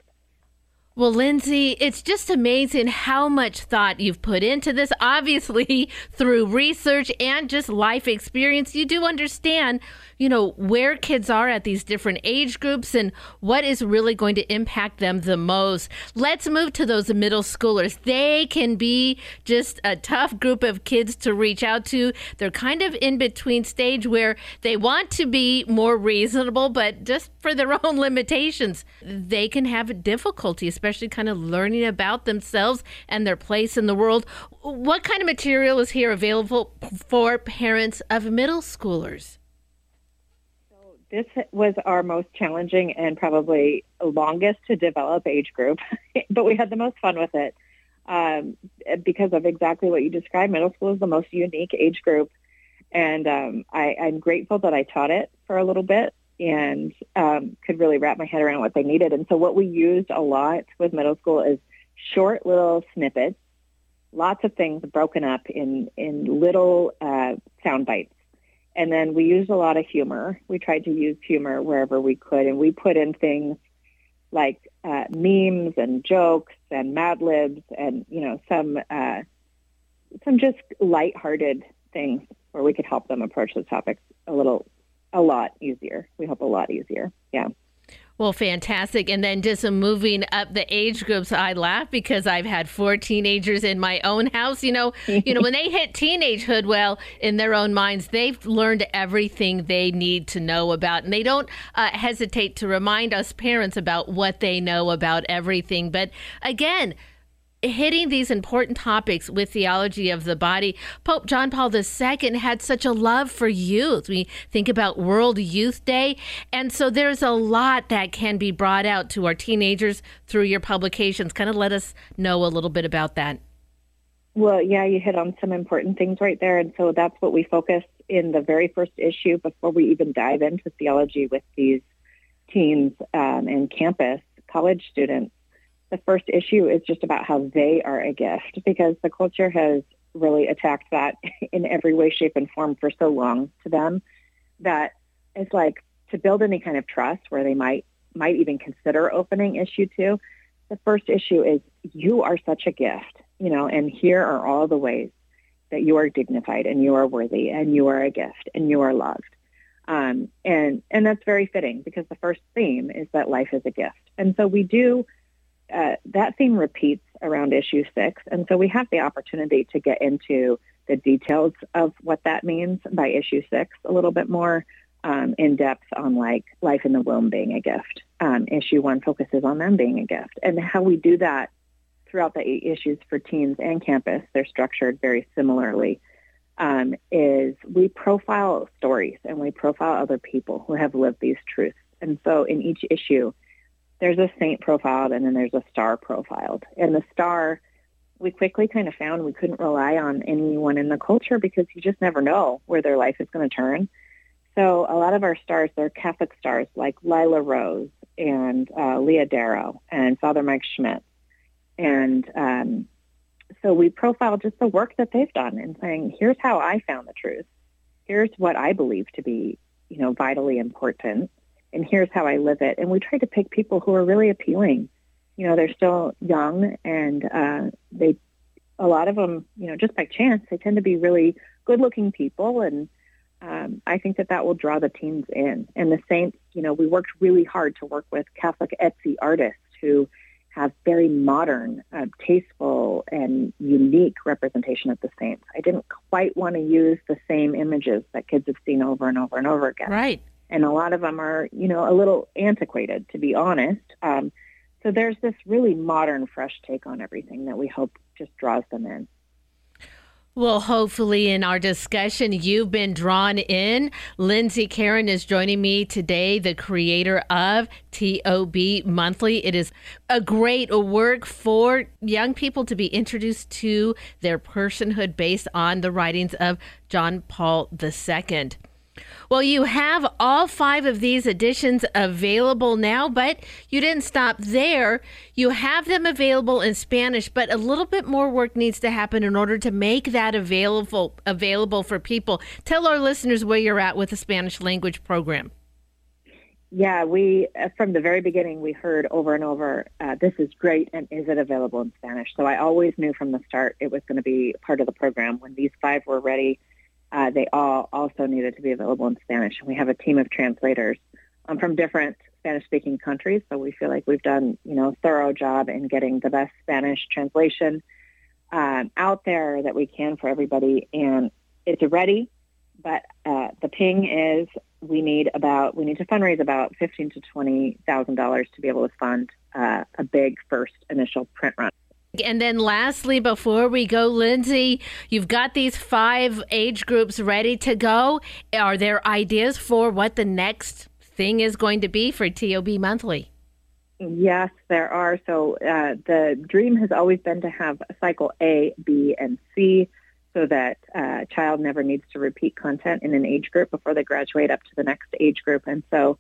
Well, Lindsay, it's just amazing how much thought you've put into this. Obviously, through research and just life experience, you do understand, you know, where kids are at these different age groups and what is really going to impact them the most. Let's move to those middle schoolers. They can be just a tough group of kids to reach out to. They're kind of in between stage where they want to be more reasonable, but just for their own limitations, they can have difficulty, especially especially kind of learning about themselves and their place in the world. What kind of material is here available for parents of middle schoolers? So This was our most challenging and probably longest to develop age group, but we had the most fun with it um, because of exactly what you described. Middle school is the most unique age group, and um, I, I'm grateful that I taught it for a little bit and um, could really wrap my head around what they needed. And so what we used a lot with middle school is short little snippets, lots of things broken up in in little uh, sound bites and then we used a lot of humor. We tried to use humor wherever we could, and we put in things like uh, memes and jokes and Mad Libs and you know some uh, some just lighthearted things where we could help them approach the topics a little a lot easier. We hope a lot easier. Yeah. Well, fantastic. And then just moving up the age groups, I laugh because I've had four teenagers in my own house. You know, you know, when they hit teenagehood, well, in their own minds, they've learned everything they need to know about, and they don't uh, hesitate to remind us parents about what they know about everything. But again, hitting these important topics with theology of the body. Pope John Paul II had such a love for youth. We think about World Youth Day. And so there's a lot that can be brought out to our teenagers through your publications. Kind of let us know a little bit about that. Well, yeah, you hit on some important things right there. And so that's what we focus in the very first issue before we even dive into theology with these teens um, and campus college students the first issue is just about how they are a gift because the culture has really attacked that in every way, shape, and form for so long to them that it's like to build any kind of trust where they might might even consider opening issue two. The first issue is you are such a gift, you know, and here are all the ways that you are dignified and you are worthy and you are a gift and you are loved. Um, and and that's very fitting because the first theme is that life is a gift, and so we do uh, that theme repeats around issue six. And so we have the opportunity to get into the details of what that means by issue six a little bit more um, in depth on like life in the womb being a gift. Um, issue one focuses on them being a gift. And how we do that throughout the eight issues for teens and campus, they're structured very similarly, um, is we profile stories and we profile other people who have lived these truths. And so in each issue, there's a saint profiled and then there's a star profiled. And the star, we quickly kind of found we couldn't rely on anyone in the culture because you just never know where their life is going to turn. So a lot of our stars, they're Catholic stars like Lila Rose and uh, Leah Darrow and Father Mike Schmitz. And um, so we profile just the work that they've done and saying, here's how I found the truth. Here's what I believe to be, you know, vitally important and here's how I live it. And we try to pick people who are really appealing. You know, they're still young and uh, they, a lot of them, you know, just by chance, they tend to be really good looking people. And um, I think that that will draw the teens in. And the Saints, you know, we worked really hard to work with Catholic Etsy artists who have very modern, uh, tasteful, and unique representation of the saints. I didn't quite want to use the same images that kids have seen over and over and over again. Right and a lot of them are, you know, a little antiquated, to be honest. Um, so there's this really modern, fresh take on everything that we hope just draws them in. Well, hopefully, in our discussion, you've been drawn in. Lindsay Karen is joining me today, the creator of TOB Monthly. It is a great work for young people to be introduced to their personhood based on the writings of John Paul II. Well, you have all five of these editions available now, but you didn't stop there. You have them available in Spanish, but a little bit more work needs to happen in order to make that available available for people. Tell our listeners where you're at with the Spanish language program. Yeah, we uh, from the very beginning we heard over and over, uh, "This is great, and is it available in Spanish?" So I always knew from the start it was going to be part of the program. When these five were ready, uh, they all also needed to be available in Spanish. And we have a team of translators um, from different Spanish-speaking countries, so we feel like we've done, you know, a thorough job in getting the best Spanish translation um, out there that we can for everybody. And it's ready, but uh, the ping is we need about we need to fundraise about fifteen to twenty thousand dollars to be able to fund uh, a big first initial print run. And then lastly, before we go, Lindsay, you've got these five age groups ready to go. Are there ideas for what the next thing is going to be for TOB Monthly? Yes, there are. So uh, the dream has always been to have cycle A, B, and C so that uh, a child never needs to repeat content in an age group before they graduate up to the next age group. And so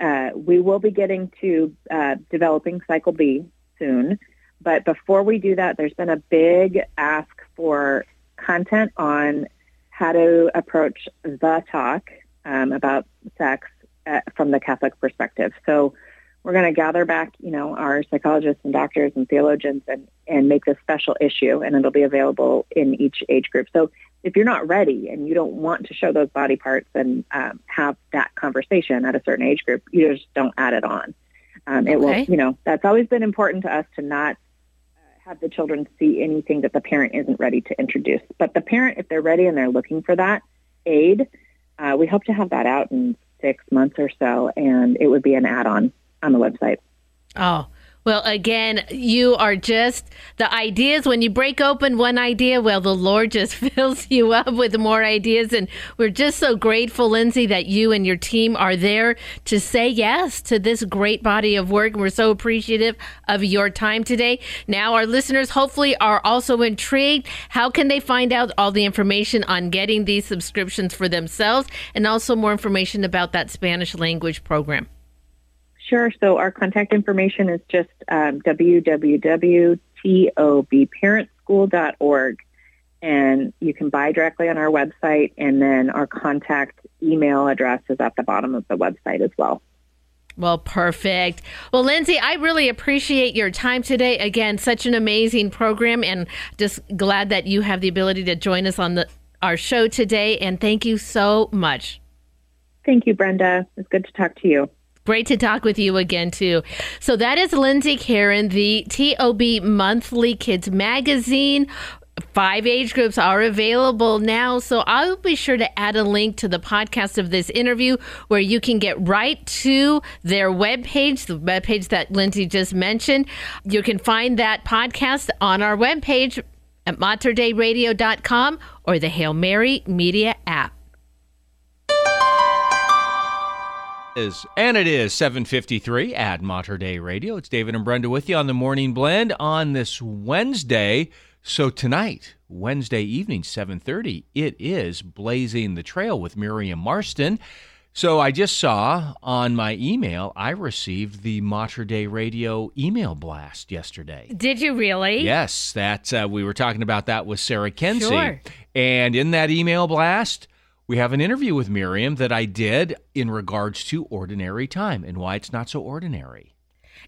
uh, we will be getting to uh, developing cycle B soon. But before we do that, there's been a big ask for content on how to approach the talk um, about sex uh, from the Catholic perspective. So we're going to gather back, you know, our psychologists and doctors and theologians and, and make this special issue, and it'll be available in each age group. So if you're not ready and you don't want to show those body parts and um, have that conversation at a certain age group, you just don't add it on. Um, it Okay. will, you know, that's always been important to us to not have the children see anything that the parent isn't ready to introduce. But the parent, if they're ready and they're looking for that aid, uh, we hope to have that out in six months or so, and it would be an add-on on the website. Oh, well, again, you are just the ideas. When you break open one idea, well, the Lord just fills you up with more ideas. And we're just so grateful, Lindsay, that you and your team are there to say yes to this great body of work. We're so appreciative of your time today. Now, our listeners hopefully are also intrigued. How can they find out all the information on getting these subscriptions for themselves and also more information about that Spanish language program? Sure. So our contact information is just um, www.tobparentschool.org. And you can buy directly on our website, and then our contact email address is at the bottom of the website as well. Well, perfect. Well, Lindsay, I really appreciate your time today. Again, such an amazing program, and just glad that you have the ability to join us on the our show today. And thank you so much. Thank you, Brenda. It's good to talk to you. Great to talk with you again, too. So that is Lindsay Karen, the TOB Monthly Kids Magazine. Five age groups are available now, so I'll be sure to add a link to the podcast of this interview where you can get right to their webpage, the webpage that Lindsay just mentioned. You can find that podcast on our webpage at materdeiradio.com or the Hail Mary Media app. Is and it is 7:53 at Mater Dei Radio. It's David and Brenda with you on the Morning Blend on this Wednesday. So tonight, Wednesday evening 7:30, it is Blazing the Trail with Miriam Marston. So I just saw on my email I received the Mater Dei Radio email blast yesterday. Did you really? Yes, that uh, we were talking about that with Sarah Kenzie. Sure. And in that email blast, we have an interview with Miriam that I did in regards to ordinary time and why it's not so ordinary.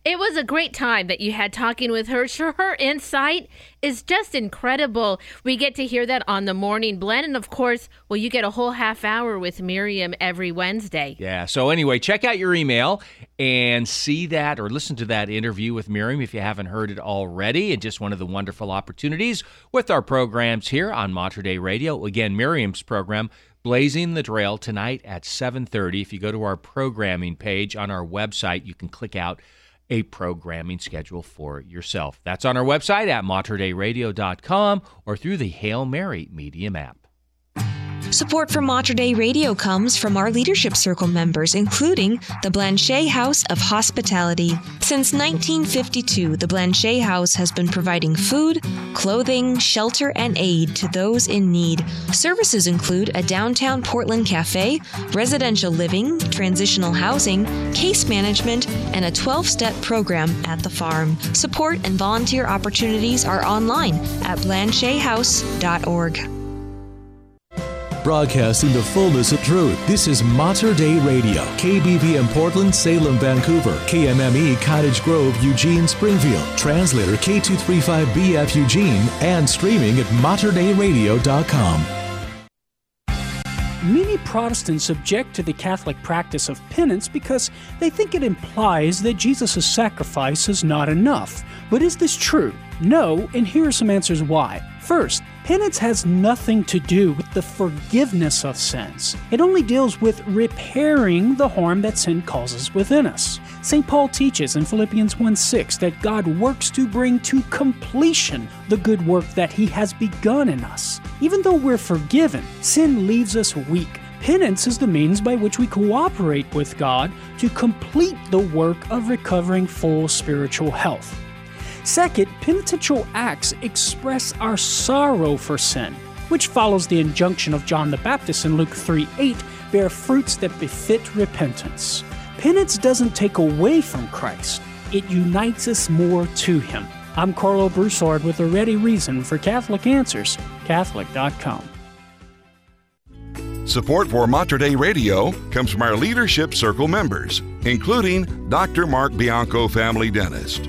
It was a great time that you had talking with her. Sure, her insight is just incredible. We get to hear that on the morning blend. And of course, well, you get a whole half hour with Miriam every Wednesday. Yeah. So anyway, check out your email and see that or listen to that interview with Miriam if you haven't heard it already. And just one of the wonderful opportunities with our programs here on Mater Dei Radio. Again, Miriam's program. Blazing the Trail tonight at 7:30. If you go to our programming page on our website, you can click out a programming schedule for yourself. That's on our website at materdeiradio.com or through the Hail Mary Media app. Support for Mater Dei Radio comes from our Leadership Circle members, including the Blanchet House of Hospitality. Since 1952, the Blanchet House has been providing food, clothing, shelter, and aid to those in need. Services include a downtown Portland cafe, residential living, transitional housing, case management, and a 12 step program at the farm. Support and volunteer opportunities are online at blanchethouse.org. Broadcasting the fullness of truth. This is Mater Dei Radio. KBVM in Portland, Salem, Vancouver. KMME Cottage Grove, Eugene, Springfield. Translator K235BF Eugene and streaming at materDeiRadio.com. Many Protestants object to the Catholic practice of penance because they think it implies that Jesus' sacrifice is not enough. But is this true? No, and here are some answers why. First, Penance has nothing to do with the forgiveness of sins. It only deals with repairing the harm that sin causes within us. St. Paul teaches in Philippians 1 6 that God works to bring to completion the good work that he has begun in us. Even though we're forgiven, sin leaves us weak. Penance is the means by which we cooperate with God to complete the work of recovering full spiritual health. Second, penitential acts express our sorrow for sin, which follows the injunction of John the Baptist in Luke 3 8 bear fruits that befit repentance. Penance doesn't take away from Christ, it unites us more to Him. I'm Karlo Broussard with a ready reason for Catholic Answers, Catholic.com. Support for Mater Dei Radio comes from our Leadership Circle members, including Dr. Mark Bianco, family dentist.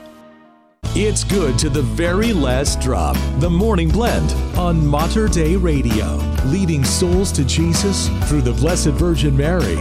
It's good to the very last drop. The Morning Blend on Mater Dei Radio, leading souls to Jesus through the Blessed Virgin Mary.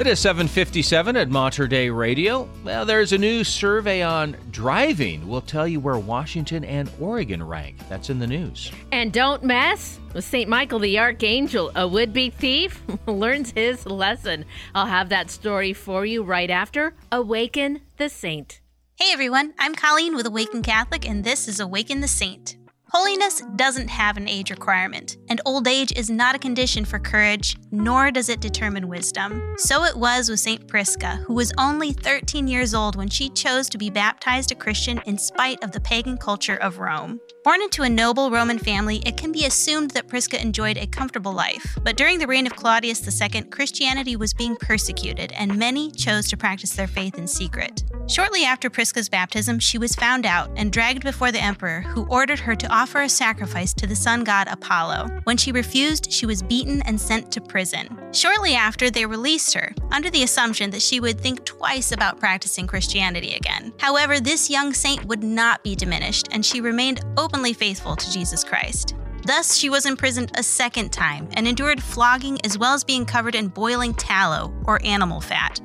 It is 757 at Mater Dei Radio. Well, there's a new survey on driving. We'll tell you where Washington and Oregon rank. That's in the news. And don't mess with St. Michael the Archangel. A would be thief learns his lesson. I'll have that story for you right after Awaken the Saint. Hey everyone, I'm Colleen with Awaken Catholic, and this is Awaken the Saint. Holiness doesn't have an age requirement, and old age is not a condition for courage, nor does it determine wisdom. So it was with St. Prisca, who was only 13 years old when she chose to be baptized a Christian in spite of the pagan culture of Rome. Born into a noble Roman family, it can be assumed that Prisca enjoyed a comfortable life. But during the reign of Claudius II, Christianity was being persecuted, and many chose to practice their faith in secret. Shortly after Prisca's baptism, she was found out and dragged before the emperor, who ordered her to offer a sacrifice to the sun god Apollo. When she refused, she was beaten and sent to prison. Shortly after, they released her, under the assumption that she would think twice about practicing Christianity again. However, this young saint would not be diminished, and she remained openly faithful to Jesus Christ. Thus, she was imprisoned a second time and endured flogging as well as being covered in boiling tallow or animal fat.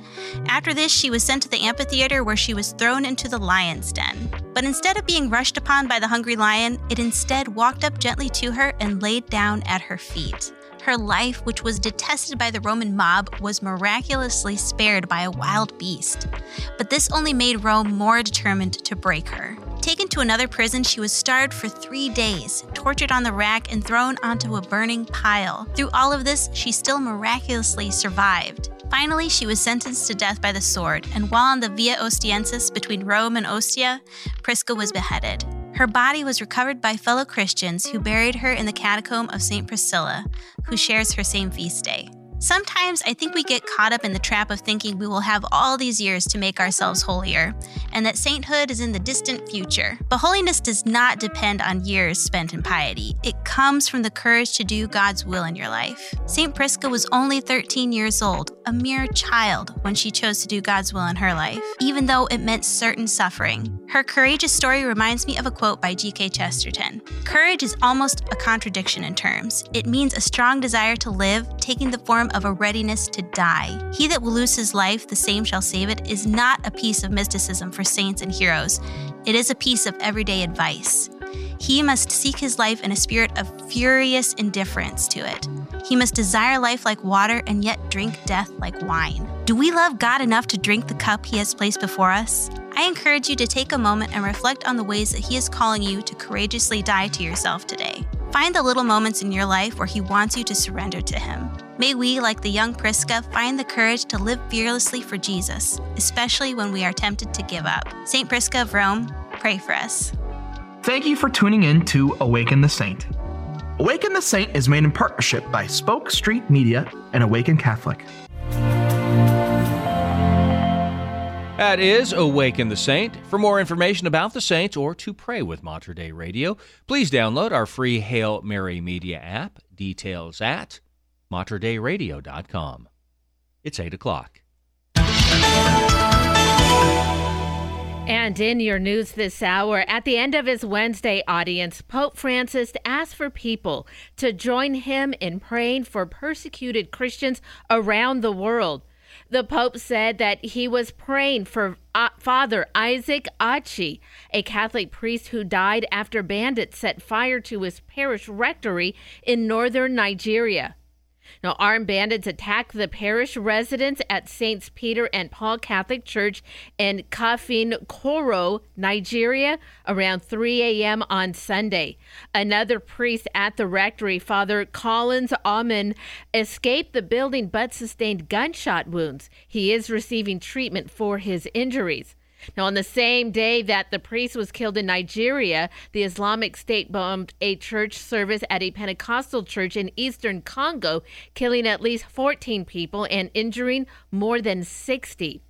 After this, she was sent to the amphitheater where she was thrown into the lion's den. But instead of being rushed upon by the hungry lion, it instead walked up gently to her and laid down at her feet. Her life, which was detested by the Roman mob, was miraculously spared by a wild beast. But this only made Rome more determined to break her. Taken to another prison, she was starved for three days, tortured on the rack, and thrown onto a burning pile. Through all of this, she still miraculously survived. Finally, she was sentenced to death by the sword, and while on the Via Ostiensis between Rome and Ostia, Prisca was beheaded. Her body was recovered by fellow Christians who buried her in the catacomb of St. Priscilla, who shares her same feast day. Sometimes I think we get caught up in the trap of thinking we will have all these years to make ourselves holier, and that sainthood is in the distant future. But holiness does not depend on years spent in piety, it comes from the courage to do God's will in your life. St. Prisca was only 13 years old, a mere child, when she chose to do God's will in her life, even though it meant certain suffering. Her courageous story reminds me of a quote by G.K. Chesterton Courage is almost a contradiction in terms. It means a strong desire to live, taking the form of a readiness to die. He that will lose his life, the same shall save it, is not a piece of mysticism for saints and heroes. It is a piece of everyday advice. He must seek his life in a spirit of furious indifference to it. He must desire life like water and yet drink death like wine. Do we love God enough to drink the cup He has placed before us? I encourage you to take a moment and reflect on the ways that He is calling you to courageously die to yourself today. Find the little moments in your life where He wants you to surrender to Him. May we, like the young Prisca, find the courage to live fearlessly for Jesus, especially when we are tempted to give up. St. Prisca of Rome, pray for us. Thank you for tuning in to Awaken the Saint. Awaken the Saint is made in partnership by Spoke Street Media and Awaken Catholic. That is Awaken the Saint. For more information about the saints or to pray with Mater Dei Radio, please download our free Hail Mary Media app. Details at materdeiradio.com. It's 8 o'clock. And in your news this hour, at the end of his Wednesday audience, Pope Francis asked for people to join him in praying for persecuted Christians around the world. The Pope said that he was praying for uh, Father Isaac Achi, a Catholic priest who died after bandits set fire to his parish rectory in northern Nigeria. Now, armed bandits attacked the parish residence at Saints Peter and Paul Catholic Church in Kafin Koro, Nigeria, around 3 a.m. on Sunday. Another priest at the rectory, Father Collins Amen, escaped the building but sustained gunshot wounds. He is receiving treatment for his injuries. Now, on the same day that the priest was killed in Nigeria, the Islamic State bombed a church service at a Pentecostal church in eastern Congo, killing at least 14 people and injuring more than 60.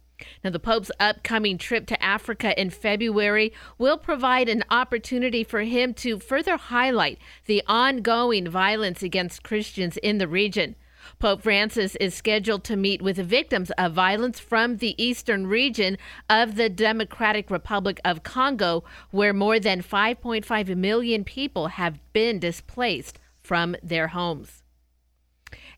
Now, the Pope's upcoming trip to Africa in February will provide an opportunity for him to further highlight the ongoing violence against Christians in the region. Pope Francis is scheduled to meet with victims of violence from the eastern region of the Democratic Republic of Congo, where more than 5.5 million people have been displaced from their homes.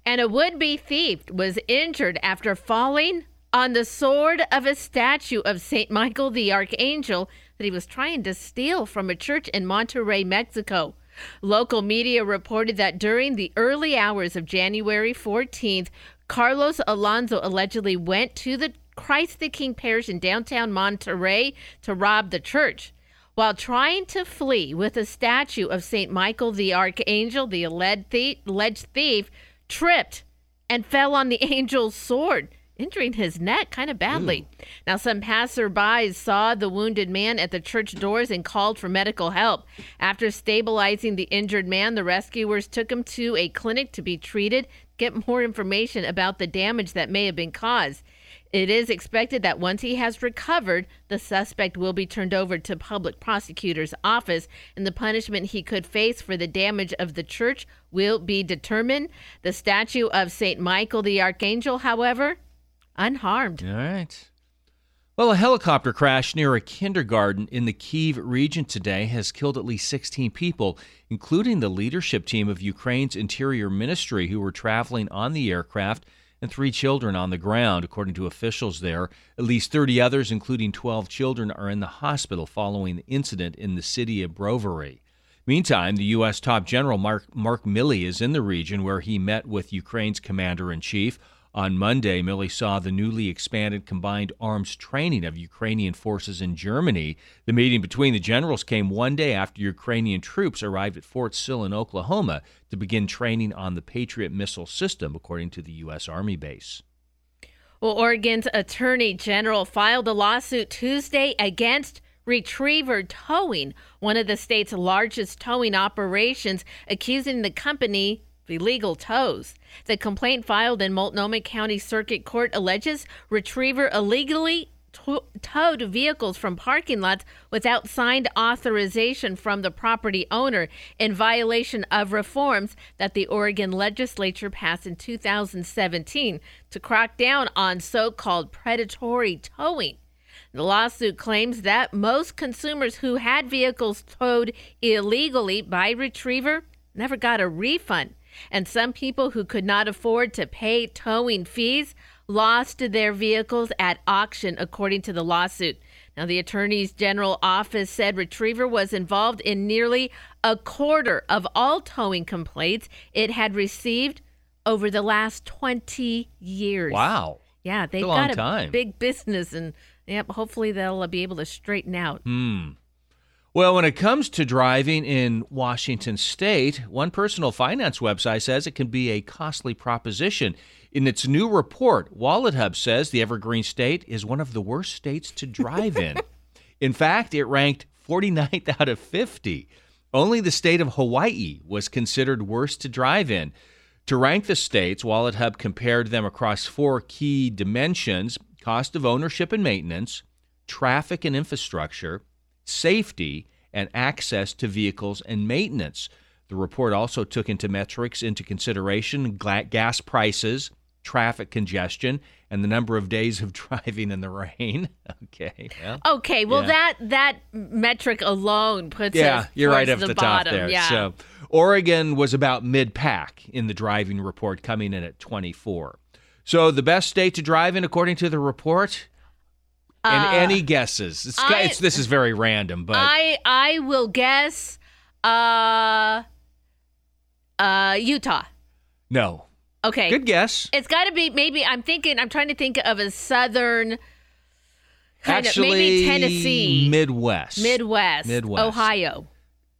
And a would be thief was injured after falling on the sword of a statue of St. Michael the Archangel that he was trying to steal from a church in Monterrey, Mexico. Local media reported that during the early hours of January 14th, Carlos Alonso allegedly went to the Christ the King parish in downtown Monterrey to rob the church. While trying to flee with a statue of St. Michael the Archangel, the alleged thief, alleged thief tripped and fell on the angel's sword injuring his neck kind of badly. Ooh. Now, some passerbys saw the wounded man at the church doors and called for medical help. After stabilizing the injured man, the rescuers took him to a clinic to be treated, get more information about the damage that may have been caused. It is expected that once he has recovered, the suspect will be turned over to public prosecutor's office, and the punishment he could face for the damage of the church will be determined. The statue of St. Michael the Archangel, however, unharmed. All right. Well, a helicopter crash near a kindergarten in the Kiev region today has killed at least 16 people, including the leadership team of Ukraine's Interior Ministry who were traveling on the aircraft and three children on the ground, according to officials there. At least 30 others, including 12 children, are in the hospital following the incident in the city of Brovary. Meantime, the U.S. top general Mark, Mark Milley is in the region where he met with Ukraine's commander in chief. On Monday, Milley saw the newly expanded combined arms training of Ukrainian forces in Germany. The meeting between the generals came one day after Ukrainian troops arrived at Fort Sill in Oklahoma to begin training on the Patriot missile system, according to the U.S. Army base. Well, Oregon's Attorney General filed a lawsuit Tuesday against Retriever Towing, one of the state's largest towing operations, accusing the company illegal tows. The complaint filed in Multnomah County Circuit Court alleges Retriever illegally to- towed vehicles from parking lots without signed authorization from the property owner in violation of reforms that the Oregon legislature passed in 2017 to crack down on so called predatory towing. The lawsuit claims that most consumers who had vehicles towed illegally by Retriever never got a refund and some people who could not afford to pay towing fees lost their vehicles at auction, according to the lawsuit. Now, the Attorney's General Office said Retriever was involved in nearly a quarter of all towing complaints it had received over the last 20 years. Wow. Yeah, they've got a time. big business, and yep, hopefully they'll be able to straighten out. Hmm. Well, when it comes to driving in Washington state, one personal finance website says it can be a costly proposition. In its new report, Wallet Hub says the Evergreen state is one of the worst states to drive in. in fact, it ranked 49th out of 50. Only the state of Hawaii was considered worst to drive in. To rank the states, Wallet Hub compared them across four key dimensions cost of ownership and maintenance, traffic and infrastructure, safety, and access to vehicles and maintenance. The report also took into metrics into consideration gas prices, traffic congestion, and the number of days of driving in the rain. okay. Yeah. Okay, well Yeah. that that metric alone puts yeah, us you're right towards up the, bottom. top there. Yeah. So Oregon was about mid pack in the driving report, coming in at 24. So the best state to drive in, according to the report. And Uh, any guesses? It's, I- it's, this is very random, but I I will guess uh uh Utah. no. Okay. Good guess. It's got to be maybe I'm thinking I'm trying to think of a southern kind Actually, of maybe Tennessee, Midwest. Midwest, Midwest. Ohio,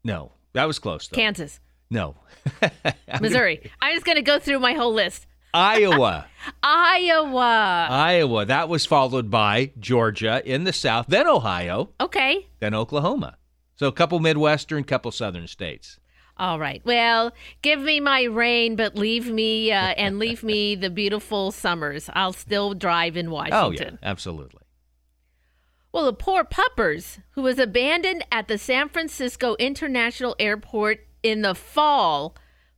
No, that was close though. Kansas, No. Missouri. I'm just going to go through my whole list. Iowa. Iowa. Iowa. That was followed by Georgia in the south, then Ohio, Okay. then Oklahoma. So a couple Midwestern, couple Southern states. All right. Well, give me my rain, but leave me uh, and leave me the beautiful summers. I'll still drive in Washington. Oh, yeah, absolutely. Well, the poor puppers who was abandoned at the San Francisco International Airport in the fall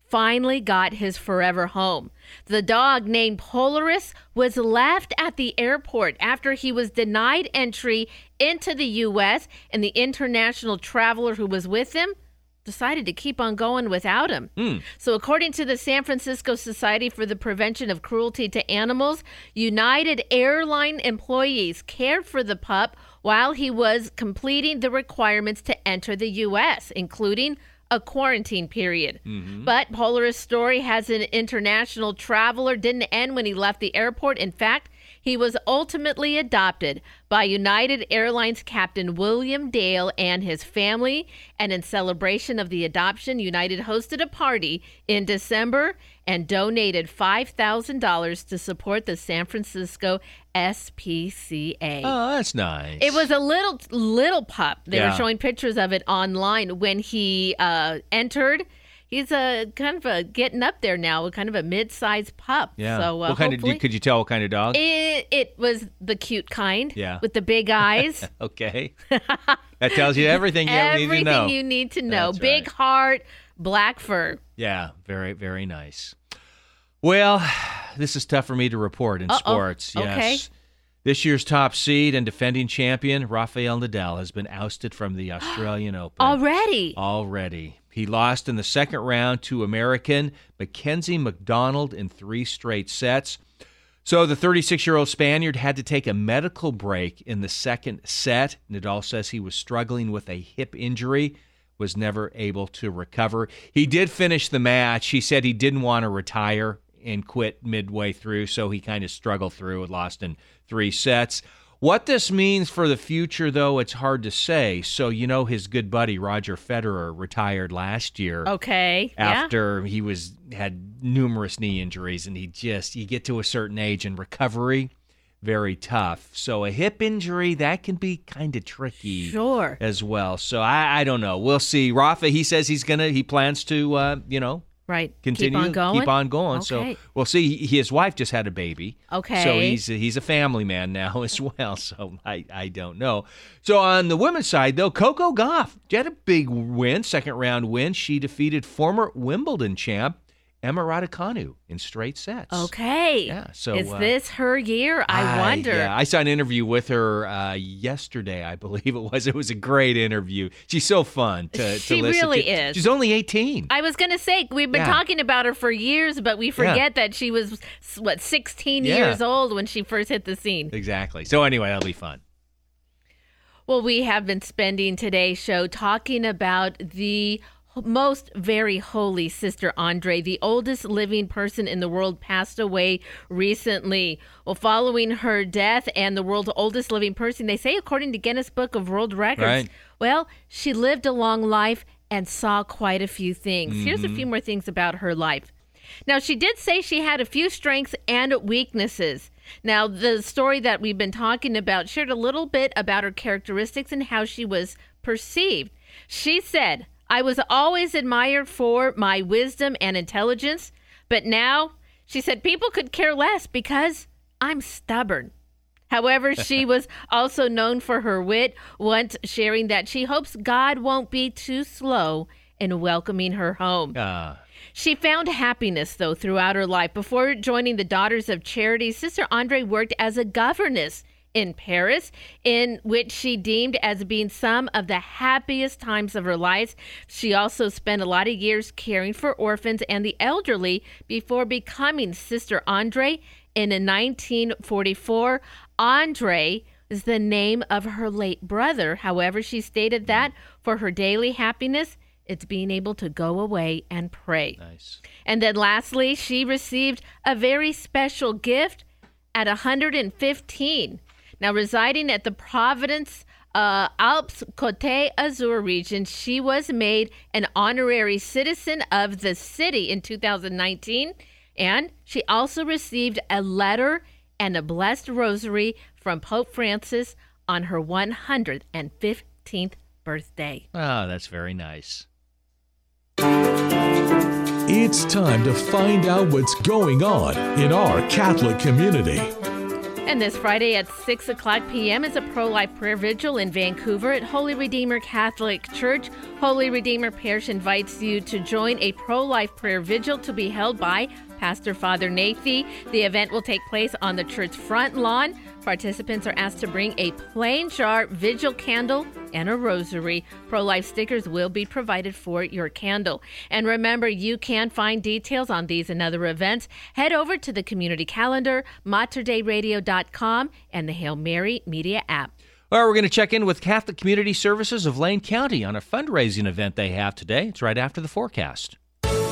finally got his forever home. The dog named Polaris was left at the airport after he was denied entry into the U.S., and the international traveler who was with him decided to keep on going without him. Hmm. So, according to the San Francisco Society for the Prevention of Cruelty to Animals, United Airline employees cared for the pup while he was completing the requirements to enter the U.S., including a quarantine period. Mm-hmm. But Polaris' story has an international traveler didn't end when he left the airport. In fact, he was ultimately adopted by United Airlines captain William Dale and his family. And in celebration of the adoption, United hosted a party in December and donated $5,000 to support the San Francisco SPCA. Oh, that's nice. It was a little little pup. They Yeah. were showing pictures of it online when he uh, entered. He's a kind of a getting up there now, a kind of a mid-sized pup. Yeah. So uh, what kind of? Could you tell what kind of dog? It, it was the cute kind. Yeah. With the big eyes. okay. that tells you everything you ever need to Everything know. you need to know. That's big heart, black fur. Yeah, very, very nice. Well, this is tough for me to report in Uh-oh. sports. Yes. Okay. This year's top seed and defending champion, Rafael Nadal, has been ousted from the Australian Open. Already. Already. He lost in the second round to American Mackenzie McDonald in three straight sets. So the 36 year old Spaniard had to take a medical break in the second set. Nadal says he was struggling with a hip injury, was never able to recover. He did finish the match. He said he didn't want to retire and quit midway through, so he kind of struggled through and lost in three sets. What this means for the future, though, it's hard to say. So, you know, his good buddy Roger Federer retired last year Okay. Yeah. after he was had numerous knee injuries and he just you get to a certain age and recovery very tough so a hip injury that can be kind of tricky Sure. as well so i i don't know we'll see rafa he says he's gonna he plans to uh you know Right. continue Keep on going. keep on going so Okay. we'll see his wife just had a baby Okay. so he's he's a family man now as well so i i don't know so on the women's side though Coco Gauff she had a big win second round win she defeated former wimbledon champ emma raducanu in straight sets Okay. Yeah, so, is uh, this her year? I, wonder. yeah, I saw an interview with her uh, yesterday, I believe it was. It was a great interview. She's so fun to, to She listen really to. is. She's only 18. I was gonna say we've been Yeah. talking about her for years, but we forget that she was what 16 Yeah. years old when she first hit the scene. Exactly. So anyway, that'll be fun. Well, we have been spending today's show talking about the most very holy Sister Andre, the oldest living person in the world, passed away recently. Well, following her death and the world's oldest living person, they say, according to Guinness Book of World Records, Right. Well, she lived a long life and saw quite a few things. Here's a Mhm. few more things about her life. Now, she did say she had a few strengths and weaknesses. Now, the story that we've been talking about shared a little bit about her characteristics and how she was perceived. She said, I was always admired for my wisdom and intelligence, but now, she said, people could care less because I'm stubborn. However, she was also known for her wit, once sharing that she hopes God won't be too slow in welcoming her home. Ah. She found happiness, though, throughout her life. Before joining the Daughters of Charity, Sister Andre worked as a governess in Paris, in which she deemed as being some of the happiest times of her life. She also spent a lot of years caring for orphans and the elderly before becoming Sister Andre. And in 1944, Andre is the name of her late brother. However, she stated that for her daily happiness, it's being able to go away and pray. Nice. And then lastly, she received a very special gift at 115. Now, residing at the Providence uh, Alpes Côte Azur region, she was made an honorary citizen of the city in 2019. And she also received a letter and a blessed rosary from Pope Francis on her 115th birthday. Ah, that's very nice. It's time to find out what's going on in our Catholic community. And this Friday at 6 o'clock p.m. is a pro life prayer vigil in Vancouver at Holy Redeemer Catholic Church. Holy Redeemer Parish invites you to join a pro life prayer vigil to be held by Pastor Father Nathy. The event will take place on the church front lawn. Participants are asked to bring a plain jar, vigil candle, and a rosary. Pro life stickers will be provided for your candle. And remember, you can find details on these and other events. Head over to the community calendar, materdeiradio.com, and the Hail Mary Media app. Well, we're going to check in with Catholic Community Services of Lane County on a fundraising event they have today. It's right after the forecast.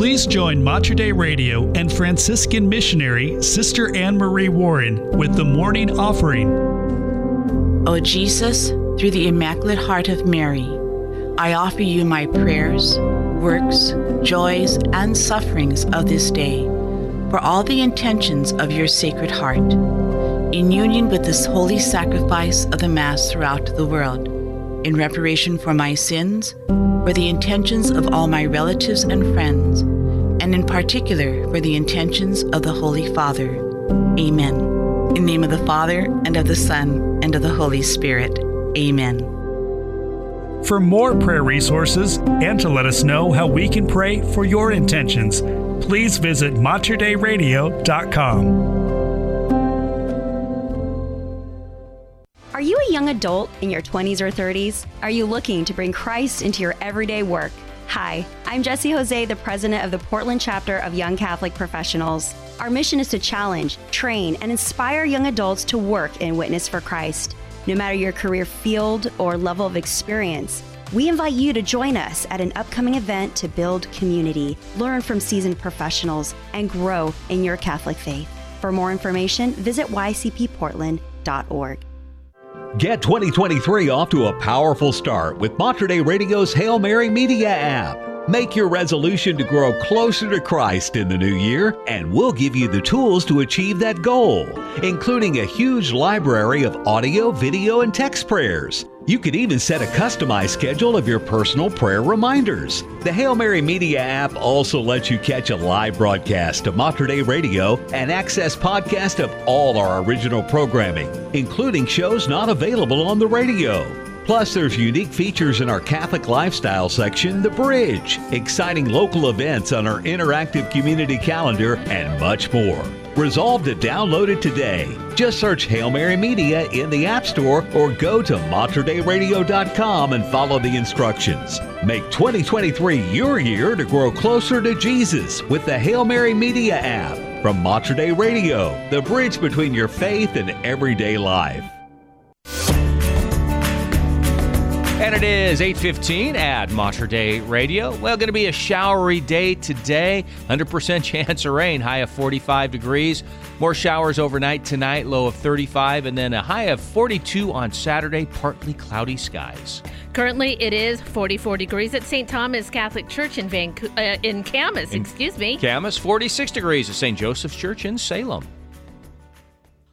Please join Mater Dei Radio and Franciscan missionary Sister Anne Marie Warren with the morning offering. O Jesus, through the Immaculate Heart of Mary, I offer you my prayers, works, joys, and sufferings of this day for all the intentions of your Sacred Heart, in union with this holy sacrifice of the Mass throughout the world, in reparation for my sins, for the intentions of all my relatives and friends, and in particular for the intentions of the Holy Father. Amen. In the name of the Father, and of the Son, and of the Holy Spirit. Amen. For more prayer resources and to let us know how we can pray for your intentions, please visit materdeiradio.com. Are you a young adult in your 20s or 30s? Are you looking to bring Christ into your everyday work? Hi, I'm Jesse Jose, the president of the Portland chapter of Young Catholic Professionals. Our mission is to challenge, train, and inspire young adults to work and witness for Christ. No matter your career field or level of experience, we invite you to join us at an upcoming event to build community, learn from seasoned professionals, and grow in your Catholic faith. For more information, visit ycpportland.org. Get 2023 off to a powerful start with Mater Dei Radio's Hail Mary Media app. Make your resolution to grow closer to Christ in the new year, and we'll give you the tools to achieve that goal, including a huge library of audio, video, and text prayers. You can even set a customized schedule of your personal prayer reminders. The Hail Mary Media app also lets you catch a live broadcast of Mater Dei Radio and access podcasts of all our original programming, including shows not available on the radio. Plus, there's unique features in our Catholic lifestyle section, The Bridge, exciting local events on our interactive community calendar, and much more. Resolve to download it today. Just search Hail Mary Media in the App Store or go to materdeiradio.com and follow the instructions. Make 2023 your year to grow closer to Jesus with the Hail Mary Media app from Mater Radio, the bridge between your faith and everyday life. And it is 8:15 at Mater Dei Radio. Well, going to be a showery day today. 100% chance of rain, high of 45 degrees. More showers overnight tonight, low of 35 and then a high of 42 on Saturday, partly cloudy skies. Currently, it is 44 degrees at St. Thomas Catholic Church in Vancouver, uh, in Camas, In excuse me. Camas 46 degrees at St. Joseph's Church in Salem.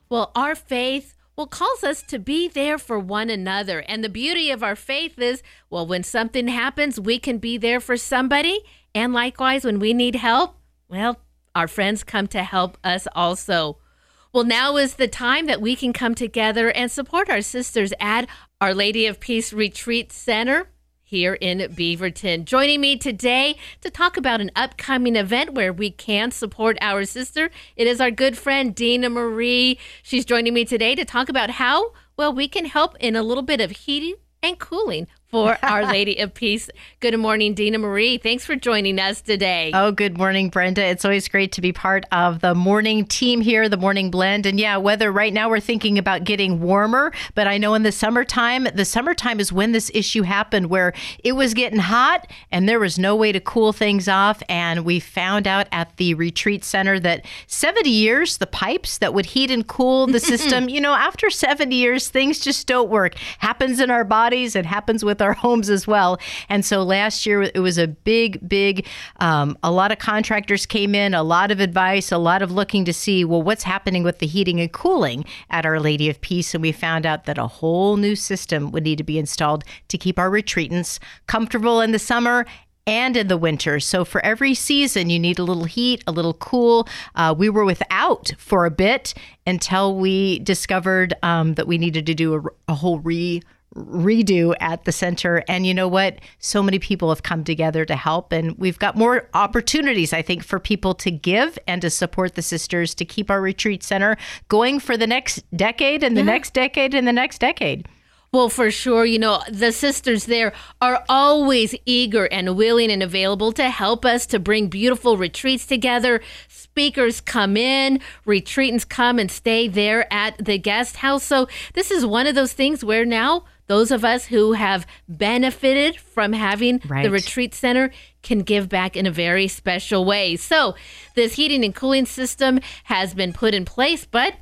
Well, our faith well calls us to be there for one another. And the beauty of our faith is, well, when something happens, we can be there for somebody. And likewise, when we need help, well, our friends come to help us also. Well, now is the time that we can come together and support our sisters at Our Lady of Peace Retreat Center here in Beaverton. Joining me today to talk about an upcoming event where we can support our sister, it is our good friend Dina Marie. She's joining me today to talk about how well we can help in a little bit of heating and cooling for Our Lady of Peace. Good morning, Dina Marie. Thanks for joining us today. Oh, good morning, Brenda. It's always great to be part of the morning team here, the morning blend. And yeah, weather right now we're thinking about getting warmer, but I know in the summertime, the summertime is when this issue happened where it was getting hot and there was no way to cool things off. And we found out at the retreat center that 70 years, the pipes that would heat and cool the system, you know, after 70 years, things just don't work. Happens in our bodies, it happens with our homes as well. And so last year it was a big, big, um, a lot of contractors came in, a lot of advice, a lot of looking to see, well, what's happening with the heating and cooling at Our Lady of Peace. And we found out that a whole new system would need to be installed to keep our retreatants comfortable in the summer and in the winter. So for every season, you need a little heat, a little cool. Uh, we were without for a bit until we discovered um, that we needed to do a, a whole re redo at the center and you know what so many people have come together to help and we've got more opportunities i think for people to give and to support the sisters to keep our retreat center going for the next decade and the next decade and the next decade Well, for sure, you know, the sisters there are always eager and willing and available to help us to bring beautiful retreats together. Speakers come in, retreatants come and stay there at the guest house. So, this is one of those things where now those of us who have benefited from having Right. the retreat center can give back in a very special way. So, this heating and cooling system has been put in place, but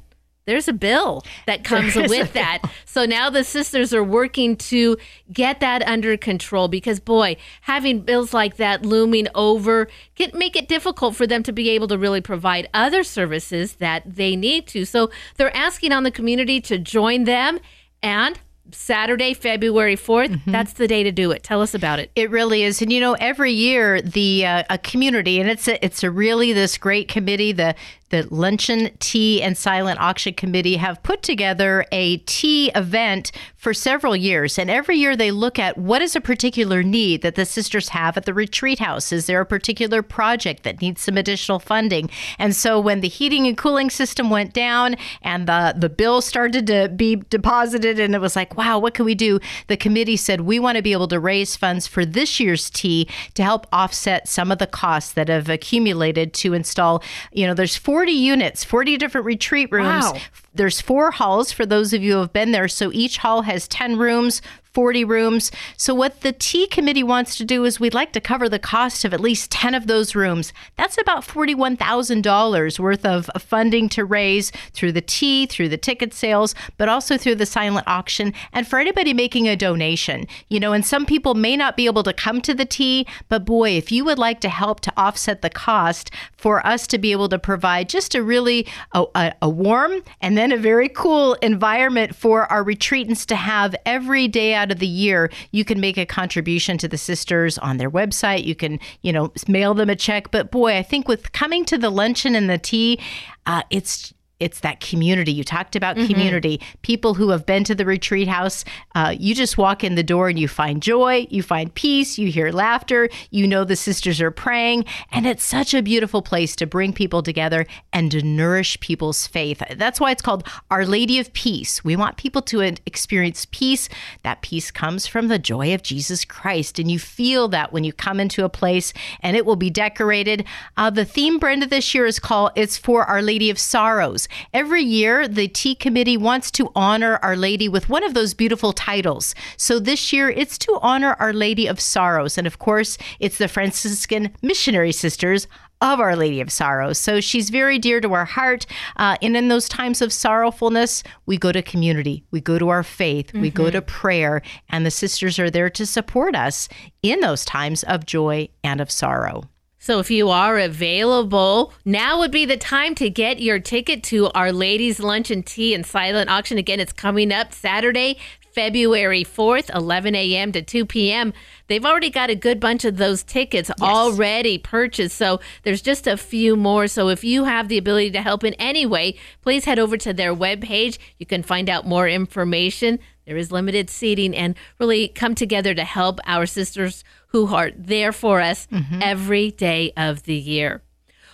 there's a bill that comes There is a with that. So now the sisters are working to get that under control because boy, having bills like that looming over can make it difficult for them to be able to really provide other services that they need to. So they're asking on the community to join them and Saturday, February 4th, that's the day to do it. Tell us about it. It really is, and you know, every year the uh, a community, and it's a, it's a really this great committee, the the luncheon tea and silent auction committee have put together a tea event for several years, and every year they look at what is a particular need that the sisters have at the retreat house. Is there a particular project that needs some additional funding? And so when the heating and cooling system went down and the the bill started to be deposited, and it was like, wow, what can we do? The committee said we want to be able to raise funds for this year's tea to help offset some of the costs that have accumulated to install. You know, there's 40 units, 40 different retreat rooms. Wow. There's four halls for those of you who have been there. So each hall has 10 rooms. 40 rooms. So, what the tea committee wants to do is we'd like to cover the cost of at least 10 of those rooms. That's about $41,000 worth of funding to raise through the tea, through the ticket sales, but also through the silent auction. And for anybody making a donation, you know, and some people may not be able to come to the tea, but boy, if you would like to help to offset the cost for us to be able to provide just a really a, a, a warm and then a very cool environment for our retreatants to have every day out of the year, you can make a contribution to the sisters on their website. You can, you know, mail them a check. But boy, I think with coming to the luncheon and the tea, uh, it's it's that community. You talked about Mhm. community. People who have been to the retreat house, uh, you just walk in the door and you find joy, you find peace, you hear laughter, you know the sisters are praying. And it's such a beautiful place to bring people together and to nourish people's faith. That's why it's called Our Lady of Peace. We want people to experience peace. That peace comes from the joy of Jesus Christ. And you feel that when you come into a place and it will be decorated. Uh, the theme, Brenda, this year is called It's for Our Lady of Sorrows. Every year, the Tea Committee wants to honor Our Lady with one of those beautiful titles. So this year, it's to honor Our Lady of Sorrows. And of course, it's the Franciscan Missionary Sisters of Our Lady of Sorrows. So she's very dear to our heart. Uh, and in those times of sorrowfulness, we go to community, we go to our faith, we go to prayer, and the sisters are there to support us in those times of joy and of sorrow. So if you are available, now would be the time to get your ticket to Our Ladies Lunch and Tea and Silent Auction. Again, it's coming up Saturday, February 4th, 11 a.m. to 2 p.m. They've already got a good bunch of those tickets already purchased. So there's just a few more. So if you have the ability to help in any way, please head over to their webpage. You can find out more information. There is limited seating and really come together to help our sisters who are there for us every day of the year.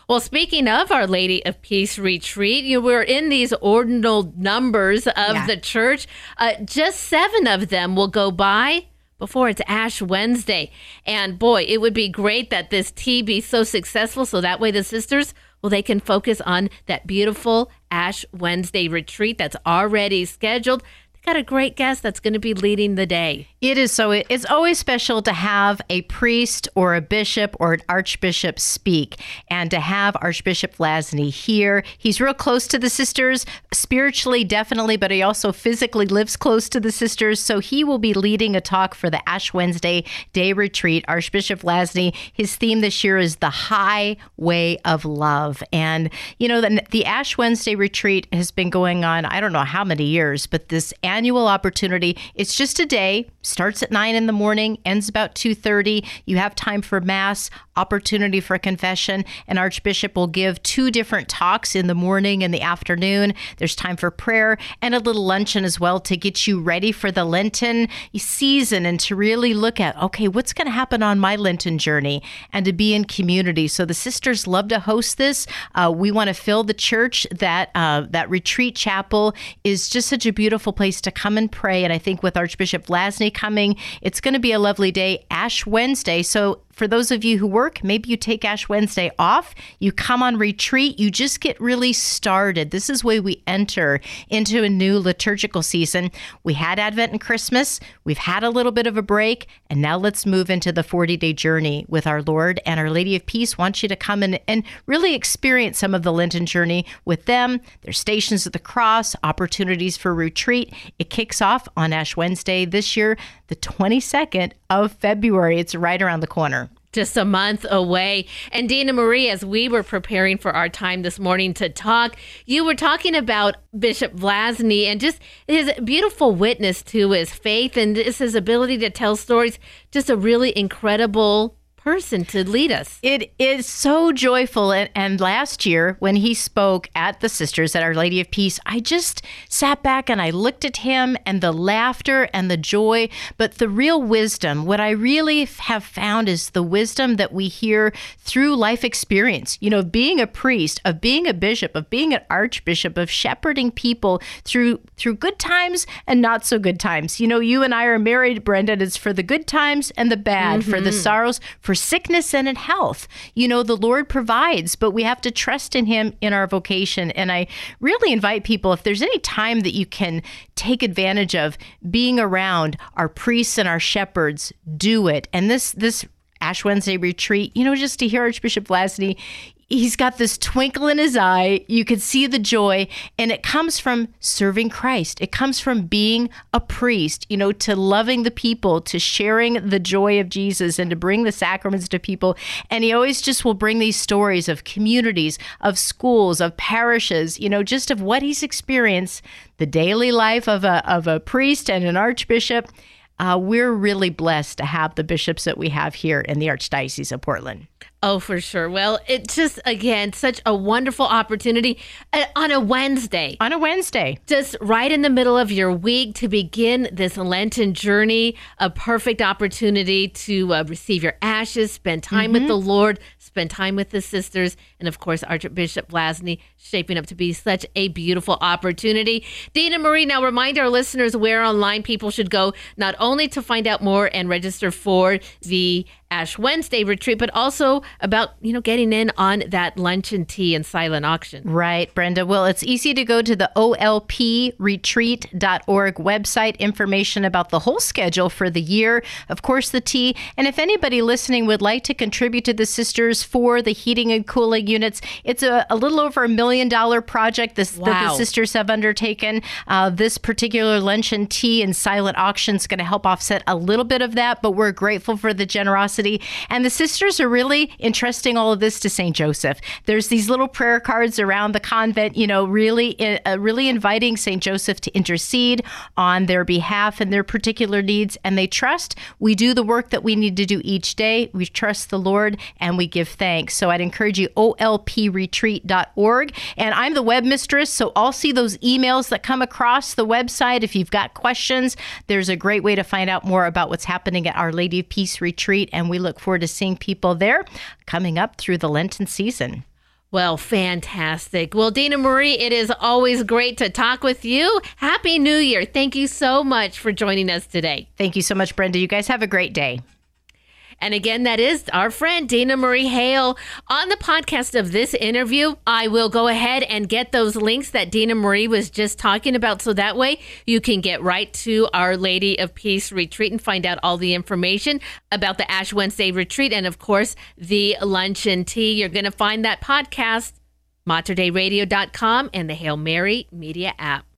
Well, speaking of Our Lady of Peace retreat, you know, we're in these ordinal numbers of Yeah. the church. Uh, just seven of them will go by before it's Ash Wednesday. And boy, it would be great that this tea be so successful so that way the sisters, well, they can focus on that beautiful Ash Wednesday retreat that's already scheduled. Got a great guest that's going to be leading the day. It is so. It's always special to have a priest or a bishop or an archbishop speak, and to have Archbishop Vlazny here. He's real close to the sisters, spiritually, definitely, but he also physically lives close to the sisters. So he will be leading a talk for the Ash Wednesday Day Retreat. Archbishop Vlazny, his theme this year is the High Way of Love. And, you know, the, the Ash Wednesday Retreat has been going on, I don't know how many years, but this annual opportunity, it's just a day. Starts at 9 in the morning ends about 2.30 you have time for mass opportunity for confession and archbishop will give two different talks in the morning and the afternoon. There's time for prayer and a little luncheon as well to get you ready for the lenten season and to really look at okay what's going to happen on my lenten journey and to be in community. So the sisters love to host this. Uh, we want to fill the church. That uh, that retreat chapel is just such a beautiful place to come and pray. And i think with archbishop Vlazny coming it's going to be a lovely day ash wednesday. So for those of you who work, maybe you take Ash Wednesday off, you come on retreat, you just get really started. This is where we enter into a new liturgical season. We had Advent and Christmas, we've had a little bit of a break, and now let's move into the 40 day journey with our Lord and Our Lady of Peace. Wants you to come in and really experience some of the Lenten journey with them. There's stations of the cross, opportunities for retreat. It kicks off on Ash Wednesday this year, the 22nd of February. It's right around the corner. just a month away. And Dina Marie, as we were preparing for our time this morning to talk, you were talking about Bishop Vlazny and just his beautiful witness to his faith and his ability to tell stories. Just a really incredible person to lead us. It is so joyful. And, and last year, when he spoke at the Sisters at Our Lady of Peace, I just sat back and I looked at him and the laughter and the joy. But the real wisdom, what I really have found is the wisdom that we hear through life experience, you know, being a priest, of being a bishop, of being an archbishop, of shepherding people through through good times and not so good times. You know, you and I are married, Brenda. and It's for the good times and the bad, for the Mhm. sorrows, for sickness and in health. You know, the Lord provides, but we have to trust in Him in our vocation. And I really invite people, if there's any time that you can take advantage of being around our priests and our shepherds, do it. And this this Ash Wednesday retreat, you know, just to hear Archbishop Vlazny, he's got this twinkle in his eye. You can see the joy, and it comes from serving Christ. It comes from being a priest, you know, to loving the people, to sharing the joy of Jesus, and to bring the sacraments to people. And he always just will bring these stories of communities, of schools, of parishes, you know, just of what he's experienced, the daily life of a, of a priest and an archbishop. Uh, we're really blessed to have the bishops that we have here in the Archdiocese of Portland. Oh, for sure. Well, it's just, again, such a wonderful opportunity uh, on a Wednesday. On a Wednesday. Just right in the middle of your week to begin this Lenten journey, a perfect opportunity to uh, receive your ashes, spend time with Mhm. the Lord, spend time with the sisters, and of course, Archbishop Vlazny shaping up to be such a beautiful opportunity. Dina Marie, now remind our listeners where online people should go, not only to find out more and register for the Ash Wednesday retreat, but also about, you know, getting in on that lunch and tea and silent auction. Right, Brenda. Well, it's easy to go to the olpretreat.org website, information about the whole schedule for the year, of course, the tea. And if anybody listening would like to contribute to the sisters for the heating and cooling units, it's a, a little over a million dollar project this, that the sisters have undertaken. Uh, this particular lunch and tea and silent auction is going to help offset a little bit of that, but we're grateful for the generosity. And the sisters are really entrusting all of this to St. Joseph. There's these little prayer cards around the convent, you know, really, uh, really inviting St. Joseph to intercede on their behalf and their particular needs. And they trust we do the work that we need to do each day. We trust the Lord and we give thanks. So I'd encourage you, olpretreat.org. And I'm the web mistress, so I'll see those emails that come across the website. If you've got questions, there's a great way to find out more about what's happening at Our Lady of Peace Retreat. And we look forward to seeing people there coming up through the Lenten season. Well, fantastic. Well, Dina Marie, it is always great to talk with you. Happy New Year. Thank you so much for joining us today. Thank you so much, Brenda. You guys have a great day. And again, that is our friend Dana Marie Hale. On the podcast of this interview, I will go ahead and get those links that Dana Marie was just talking about. So that way you can get right to Our Lady of Peace retreat and find out all the information about the Ash Wednesday retreat and, of course, the lunch and tea. You're going to find that podcast, materdeiradio.com, and the Hail Mary Media app.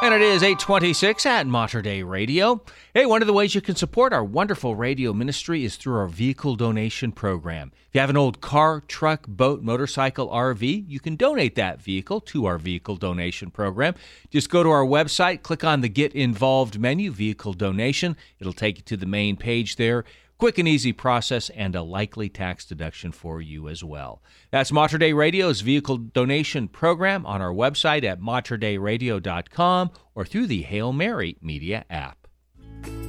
And it is 826 at Mater Dei Radio. Hey, one of the ways you can support our wonderful radio ministry is through our vehicle donation program. If you have an old car, truck, boat, motorcycle, RV, you can donate that vehicle to our vehicle donation program. Just go to our website, click on the Get Involved menu, Vehicle Donation. It'll take you to the main page there. Quick and easy process and a likely tax deduction for you as well. That's Mater Dei Radio's vehicle donation program on our website at materdeiradio.com or through the Hail Mary Media app.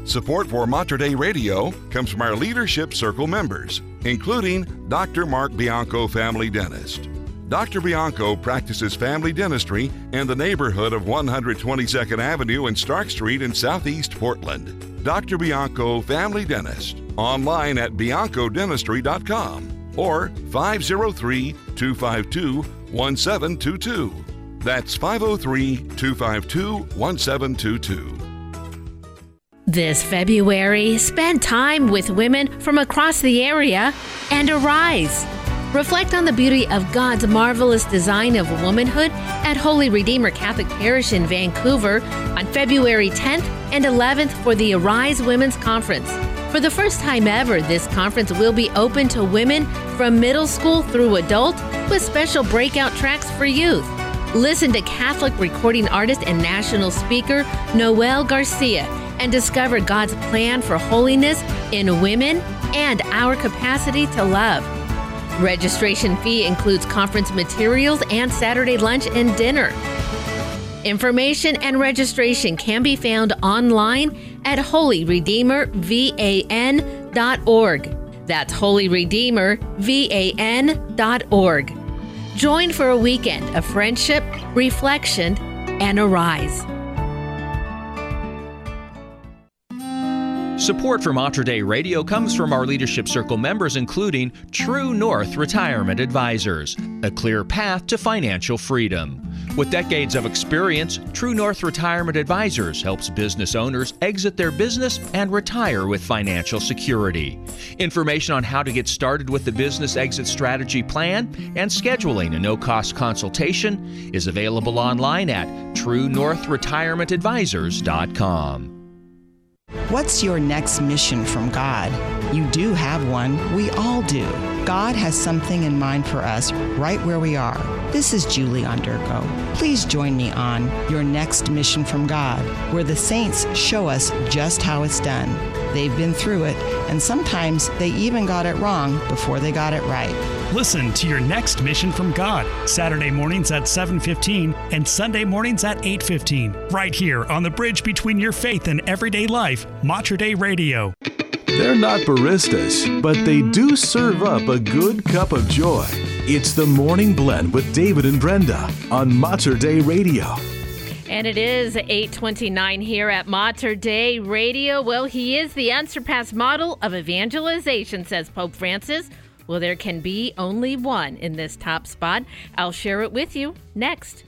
Support for Mater Dei Radio comes from our Leadership Circle members, including Dr. Mark Bianco, family dentist. Dr. Bianco practices family dentistry in the neighborhood of 122nd Avenue and Stark Street in Southeast Portland. Dr. Bianco, family dentist, online at biancodentistry.com or 503 252 1722. That's 503 252 1722. This February, spend time with women from across the area and arise. Reflect on the beauty of God's marvelous design of womanhood at Holy Redeemer Catholic Parish in Vancouver on February 10th and 11th for the Arise Women's Conference. For the first time ever, this conference will be open to women from middle school through adult with special breakout tracks for youth. Listen to Catholic recording artist and national speaker Noelle Garcia and discover God's plan for holiness in women and our capacity to love. Registration fee includes conference materials and Saturday lunch and dinner. Information and registration can be found online at holyredeemervan.org. That's holyredeemervan.org. Join for a weekend of friendship, reflection, and arise. Support for Mater Dei Radio comes from our Leadership Circle members, including True North Retirement Advisors, a clear path to financial freedom. With decades of experience, True North Retirement Advisors helps business owners exit their business and retire with financial security. Information on how to get started with the business exit strategy plan and scheduling a no cost consultation is available online at TrueNorthRetirementAdvisors.com. What's your next mission from God? You do have one. We all do. God has something in mind for us right where we are. This is Julie Onderko. Please join me on Your Next Mission from God, where the saints show us just how it's done. They've been through it, and sometimes they even got it wrong before they got it right. Listen to your next mission from God, Saturday mornings at 7:15 and Sunday mornings at 8:15, right here on the bridge between your faith and everyday life, Mater Dei Radio. They're not baristas, but they do serve up a good cup of joy. It's the Morning Blend with David and Brenda on Mater Dei Radio. And it is 829 here at Mater Dei Radio. Well, he is the unsurpassed model of evangelization, says Pope Francis. Well, there can be only one in this top spot. I'll share it with you next.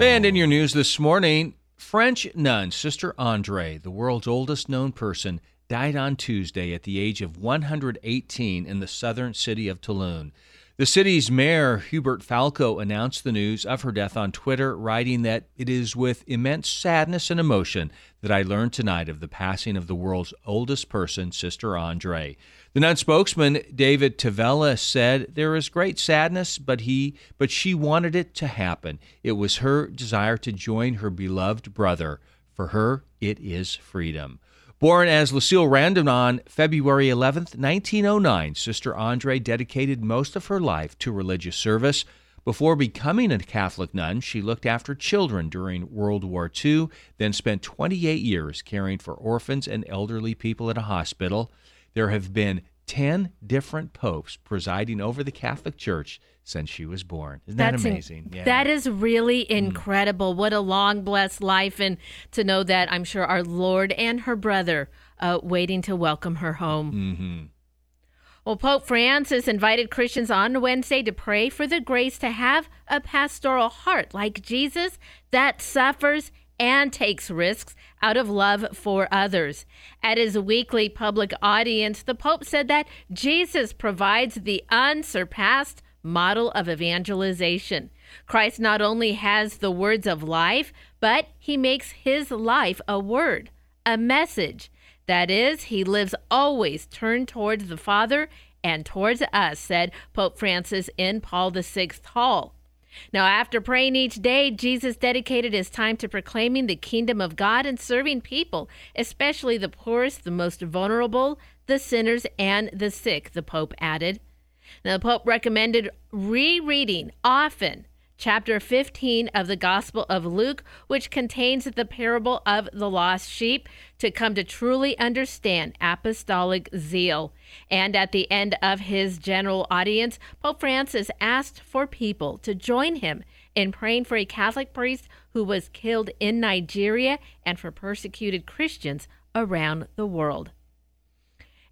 And in your news this morning, French nun Sister Andre, the world's oldest known person, died on Tuesday at the age of 118 in the southern city of Toulon. The city's mayor, Hubert Falco, announced the news of her death on Twitter, writing that it is with immense sadness and emotion that I learned tonight of the passing of the world's oldest person, Sister Andre. The nun spokesman, David Tavella, said there is great sadness, but he but she wanted it to happen. It was her desire to join her beloved brother. For her, it is freedom. Born as Lucille Randon on February 11, 1909, Sister Andre dedicated most of her life to religious service. Before becoming a Catholic nun, she looked after children during World War II, then spent 28 years caring for orphans and elderly people at a hospital. There have been 10 different popes presiding over the Catholic Church since she was born. Isn't that That's in- amazing? yeah. That is really incredible. What a long, blessed life. And to know that I'm sure our Lord and her brother uh, waiting to welcome her home. mm-hmm. Well, Pope Francis invited Christians on Wednesday to pray for the grace to have a pastoral heart like Jesus that suffers and takes risks out of love for others. At his weekly public audience, the Pope said that Jesus provides the unsurpassed model of evangelization. Christ not only has the words of life, but he makes his life a word, a message. That is, he lives always turned towards the Father and towards us, said Pope Francis in Paul VI Hall. Now, after praying each day, Jesus dedicated his time to proclaiming the kingdom of God and serving people, especially the poorest, the most vulnerable, the sinners, and the sick, the Pope added. Now, the Pope recommended rereading often chapter 15 of the Gospel of Luke, which contains the parable of the lost sheep, to come to truly understand apostolic zeal. And at the end of his general audience, Pope Francis asked for people to join him in praying for a Catholic priest who was killed in Nigeria and for persecuted Christians around the world.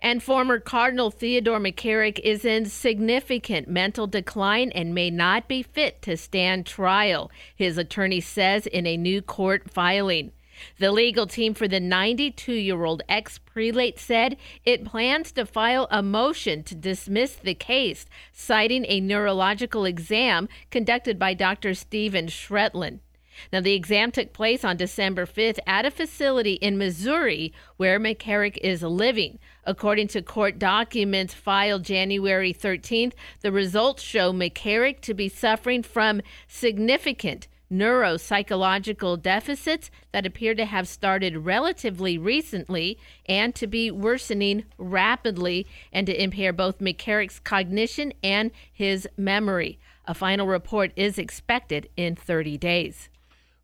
And former Cardinal Theodore McCarrick is in significant mental decline and may not be fit to stand trial, his attorney says in a new court filing. The legal team for the 92 year old ex prelate said it plans to file a motion to dismiss the case, citing a neurological exam conducted by Dr. Stephen Schretlen. Now, the exam took place on December 5th at a facility in Missouri where McCarrick is living. According to court documents filed January 13th, the results show McCarrick to be suffering from significant neuropsychological deficits that appear to have started relatively recently and to be worsening rapidly and to impair both McCarrick's cognition and his memory. A final report is expected in 30 days.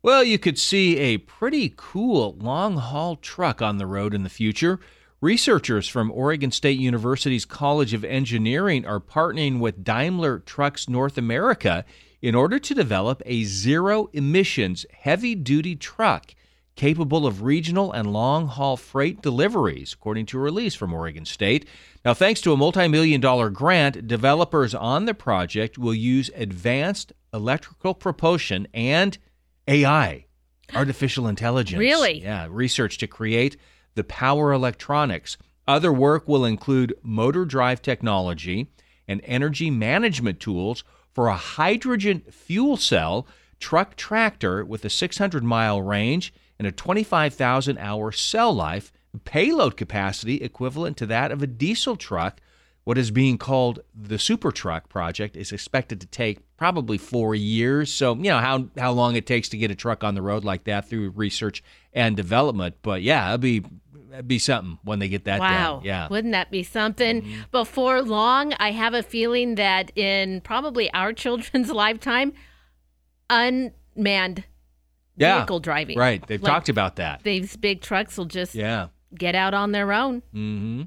Well, you could see a pretty cool long haul truck on the road in the future. Researchers from Oregon State University's College of Engineering are partnering with Daimler Trucks North America in order to develop a zero emissions heavy duty truck capable of regional and long haul freight deliveries, according to a release from Oregon State. Now, thanks to a multi million dollar grant, developers on the project will use advanced electrical propulsion and AI, artificial intelligence. Really? Yeah, research to create the power electronics. Other work will include motor drive technology and energy management tools for a hydrogen fuel cell truck tractor with a 600 mile range and a 25,000 hour cell life, payload capacity equivalent to that of a diesel truck what is being called the Super Truck project is expected to take probably four years. So, you know, how, how long it takes to get a truck on the road like that through research and development. But yeah, it'll be, be something when they get that wow. Yeah. Wouldn't that be something? Before long, I have a feeling that in probably our children's lifetime, unmanned Yeah. vehicle driving. Right. They've Like, talked about that. These big trucks will just Yeah. get out on their own. Mm-hmm.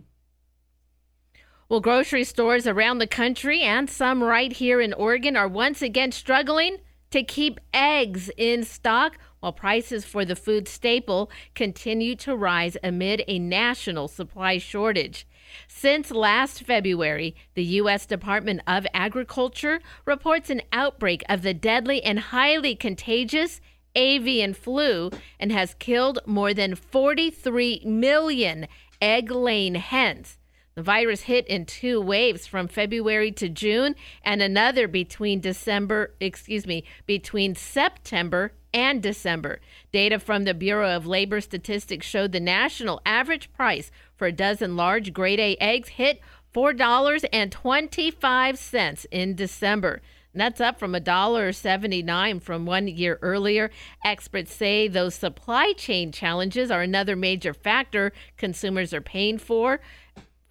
Well, grocery stores around the country and some right here in Oregon are once again struggling to keep eggs in stock while prices for the food staple continue to rise amid a national supply shortage. Since last February, the U.S. Department of Agriculture reports an outbreak of the deadly and highly contagious avian flu and has killed more than 43 million egg laying hens. The virus hit in two waves from February to June and another between December, excuse me, between September and December. Data from the Bureau of Labor Statistics showed the national average price for a dozen large grade A eggs hit $4.25 in December. That's up from $1.79 from one year earlier. Experts say those supply chain challenges are another major factor consumers are paying for,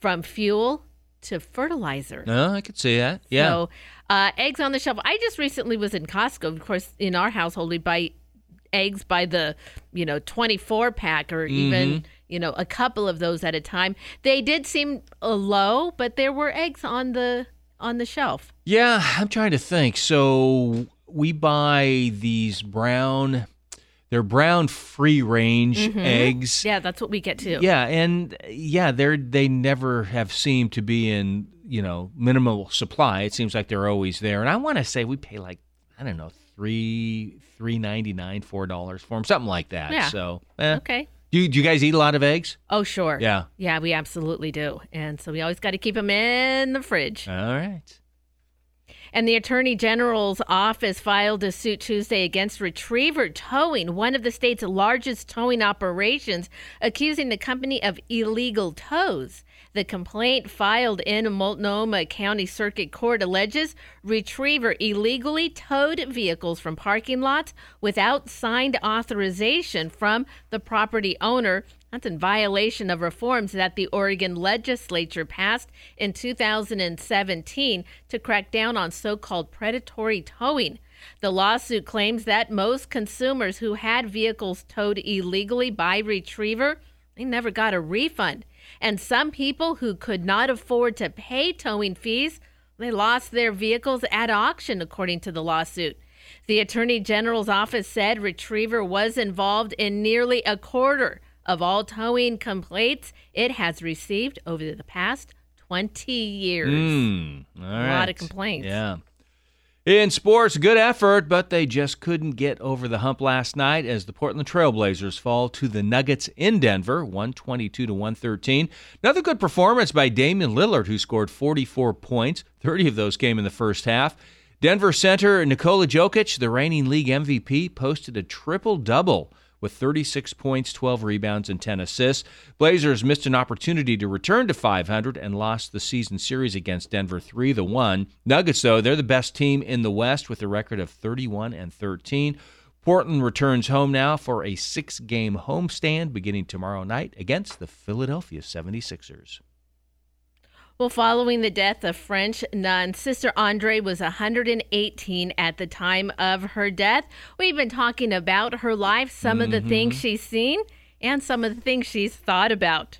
from fuel to fertilizer. No, I could see that. Yeah. So, uh, eggs on the shelf. I just recently was in Costco. Of course, in our household, we buy eggs by the, you know, 24 pack or even, Mhm. you know, a couple of those at a time. They did seem uh, low, but there were eggs on the on the shelf. Yeah, I'm trying to think. So we buy these brown, they're brown free range Mhm. eggs. Yeah, that's what we get too. Yeah, and yeah, they're they never have seemed to be in you know minimal supply. It seems like they're always there. And I want to say we pay like I don't know three three ninety nine four dollars for them, something like that. Yeah. So eh. Okay. Do you, do you guys eat a lot of eggs? Oh, sure. Yeah. Yeah, we absolutely do. And so we always got to keep them in the fridge. All right. And the Attorney General's office filed a suit Tuesday against Retriever Towing, one of the state's largest towing operations, accusing the company of illegal tows. The complaint filed in Multnomah County Circuit Court alleges Retriever illegally towed vehicles from parking lots without signed authorization from the property owner that's in violation of reforms that the Oregon legislature passed in 2017 to crack down on so called predatory towing. The lawsuit claims that most consumers who had vehicles towed illegally by Retriever, they never got a refund. And some people who could not afford to pay towing fees, they lost their vehicles at auction, according to the lawsuit. The Attorney General's office said Retriever was involved in nearly a quarter of all towing complaints it has received over the past 20 years. Mm, A lot of complaints. Yeah. In sports, good effort, but they just couldn't get over the hump last night as the Portland Trailblazers fall to the Nuggets in Denver, 122 to 113. Another good performance by Damian Lillard, who scored 44 points. 30 of those came in the first half. Denver center Nikola Jokic, the reigning league MVP, posted a triple double with 36 points, 12 rebounds, and 10 assists. Blazers missed an opportunity to return to 500 and lost the season series against Denver 3 to 1. Nuggets, though, they're the best team in the West with a record of 31 and 13. Portland returns home now for a six game homestand beginning tomorrow night against the Philadelphia 76ers. Well, following the death of French nun, Sister Andre was 118 at the time of her death. We've been talking about her life, some of the things Mhm. she's seen, and some of the things she's thought about.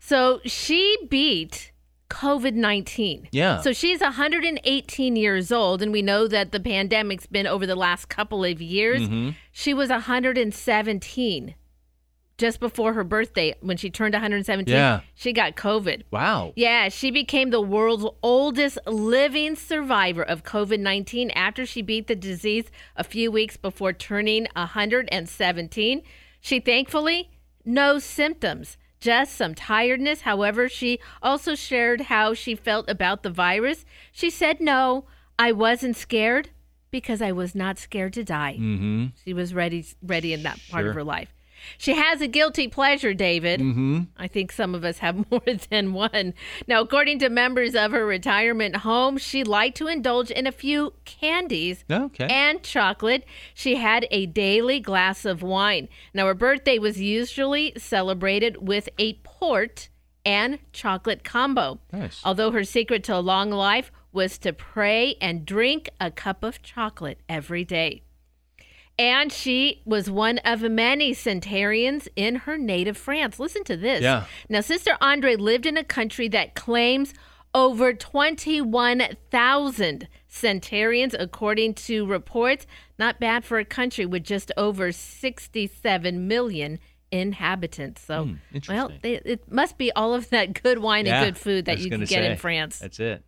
So she beat COVID 19. Yeah. So she's 118 years old, and we know that the pandemic's been over the last couple of years. Mhm. She was 117 just before her birthday when she turned 117. Yeah. She got COVID. Wow. Yeah, she became the world's oldest living survivor of COVID 19 after she beat the disease a few weeks before turning 117. She thankfully, no symptoms, just some tiredness. However, she also shared how she felt about the virus. She said, No, I wasn't scared because I was not scared to die. Mm-hmm. She was ready ready in that part Sure. of her life. She has a guilty pleasure, David. Mm-hmm. I think some of us have more than one. Now, according to members of her retirement home, she liked to indulge in a few candies Okay. and chocolate. She had a daily glass of wine. Now, her birthday was usually celebrated with a port and chocolate combo. Nice. Although her secret to a long life was to pray and drink a cup of chocolate every day. And she was one of many centenarians in her native France. Listen to this. Yeah. Now, Sister Andre lived in a country that claims over 21,000 centenarians, according to reports. Not bad for a country with just over 67 million inhabitants. So, Hmm, well, they, it must be all of that good wine Yeah, and good food that you can get in. France. That's it.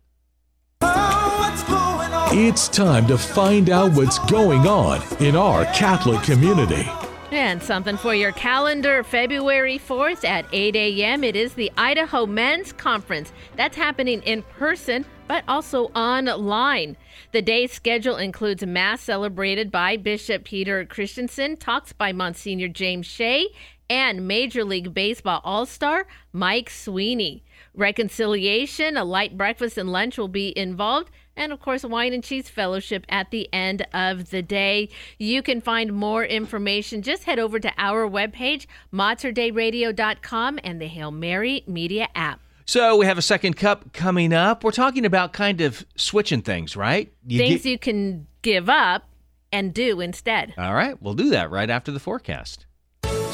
It's time to find out what's going on in our Catholic community. And something for your calendar February 4th at 8 a.m. It is the Idaho Men's Conference. That's happening in person, but also online. The day's schedule includes Mass celebrated by Bishop Peter Christensen, talks by Monsignor James Shea, and Major League Baseball All Star Mike Sweeney. Reconciliation, a light breakfast, and lunch will be involved and of course wine and cheese fellowship at the end of the day you can find more information just head over to our webpage materdeiradio.com and the hail mary media app So we have a second cup coming up. We're talking about kind of switching things, right? You things get- you can give up and do instead All right, we'll do that right after the forecast.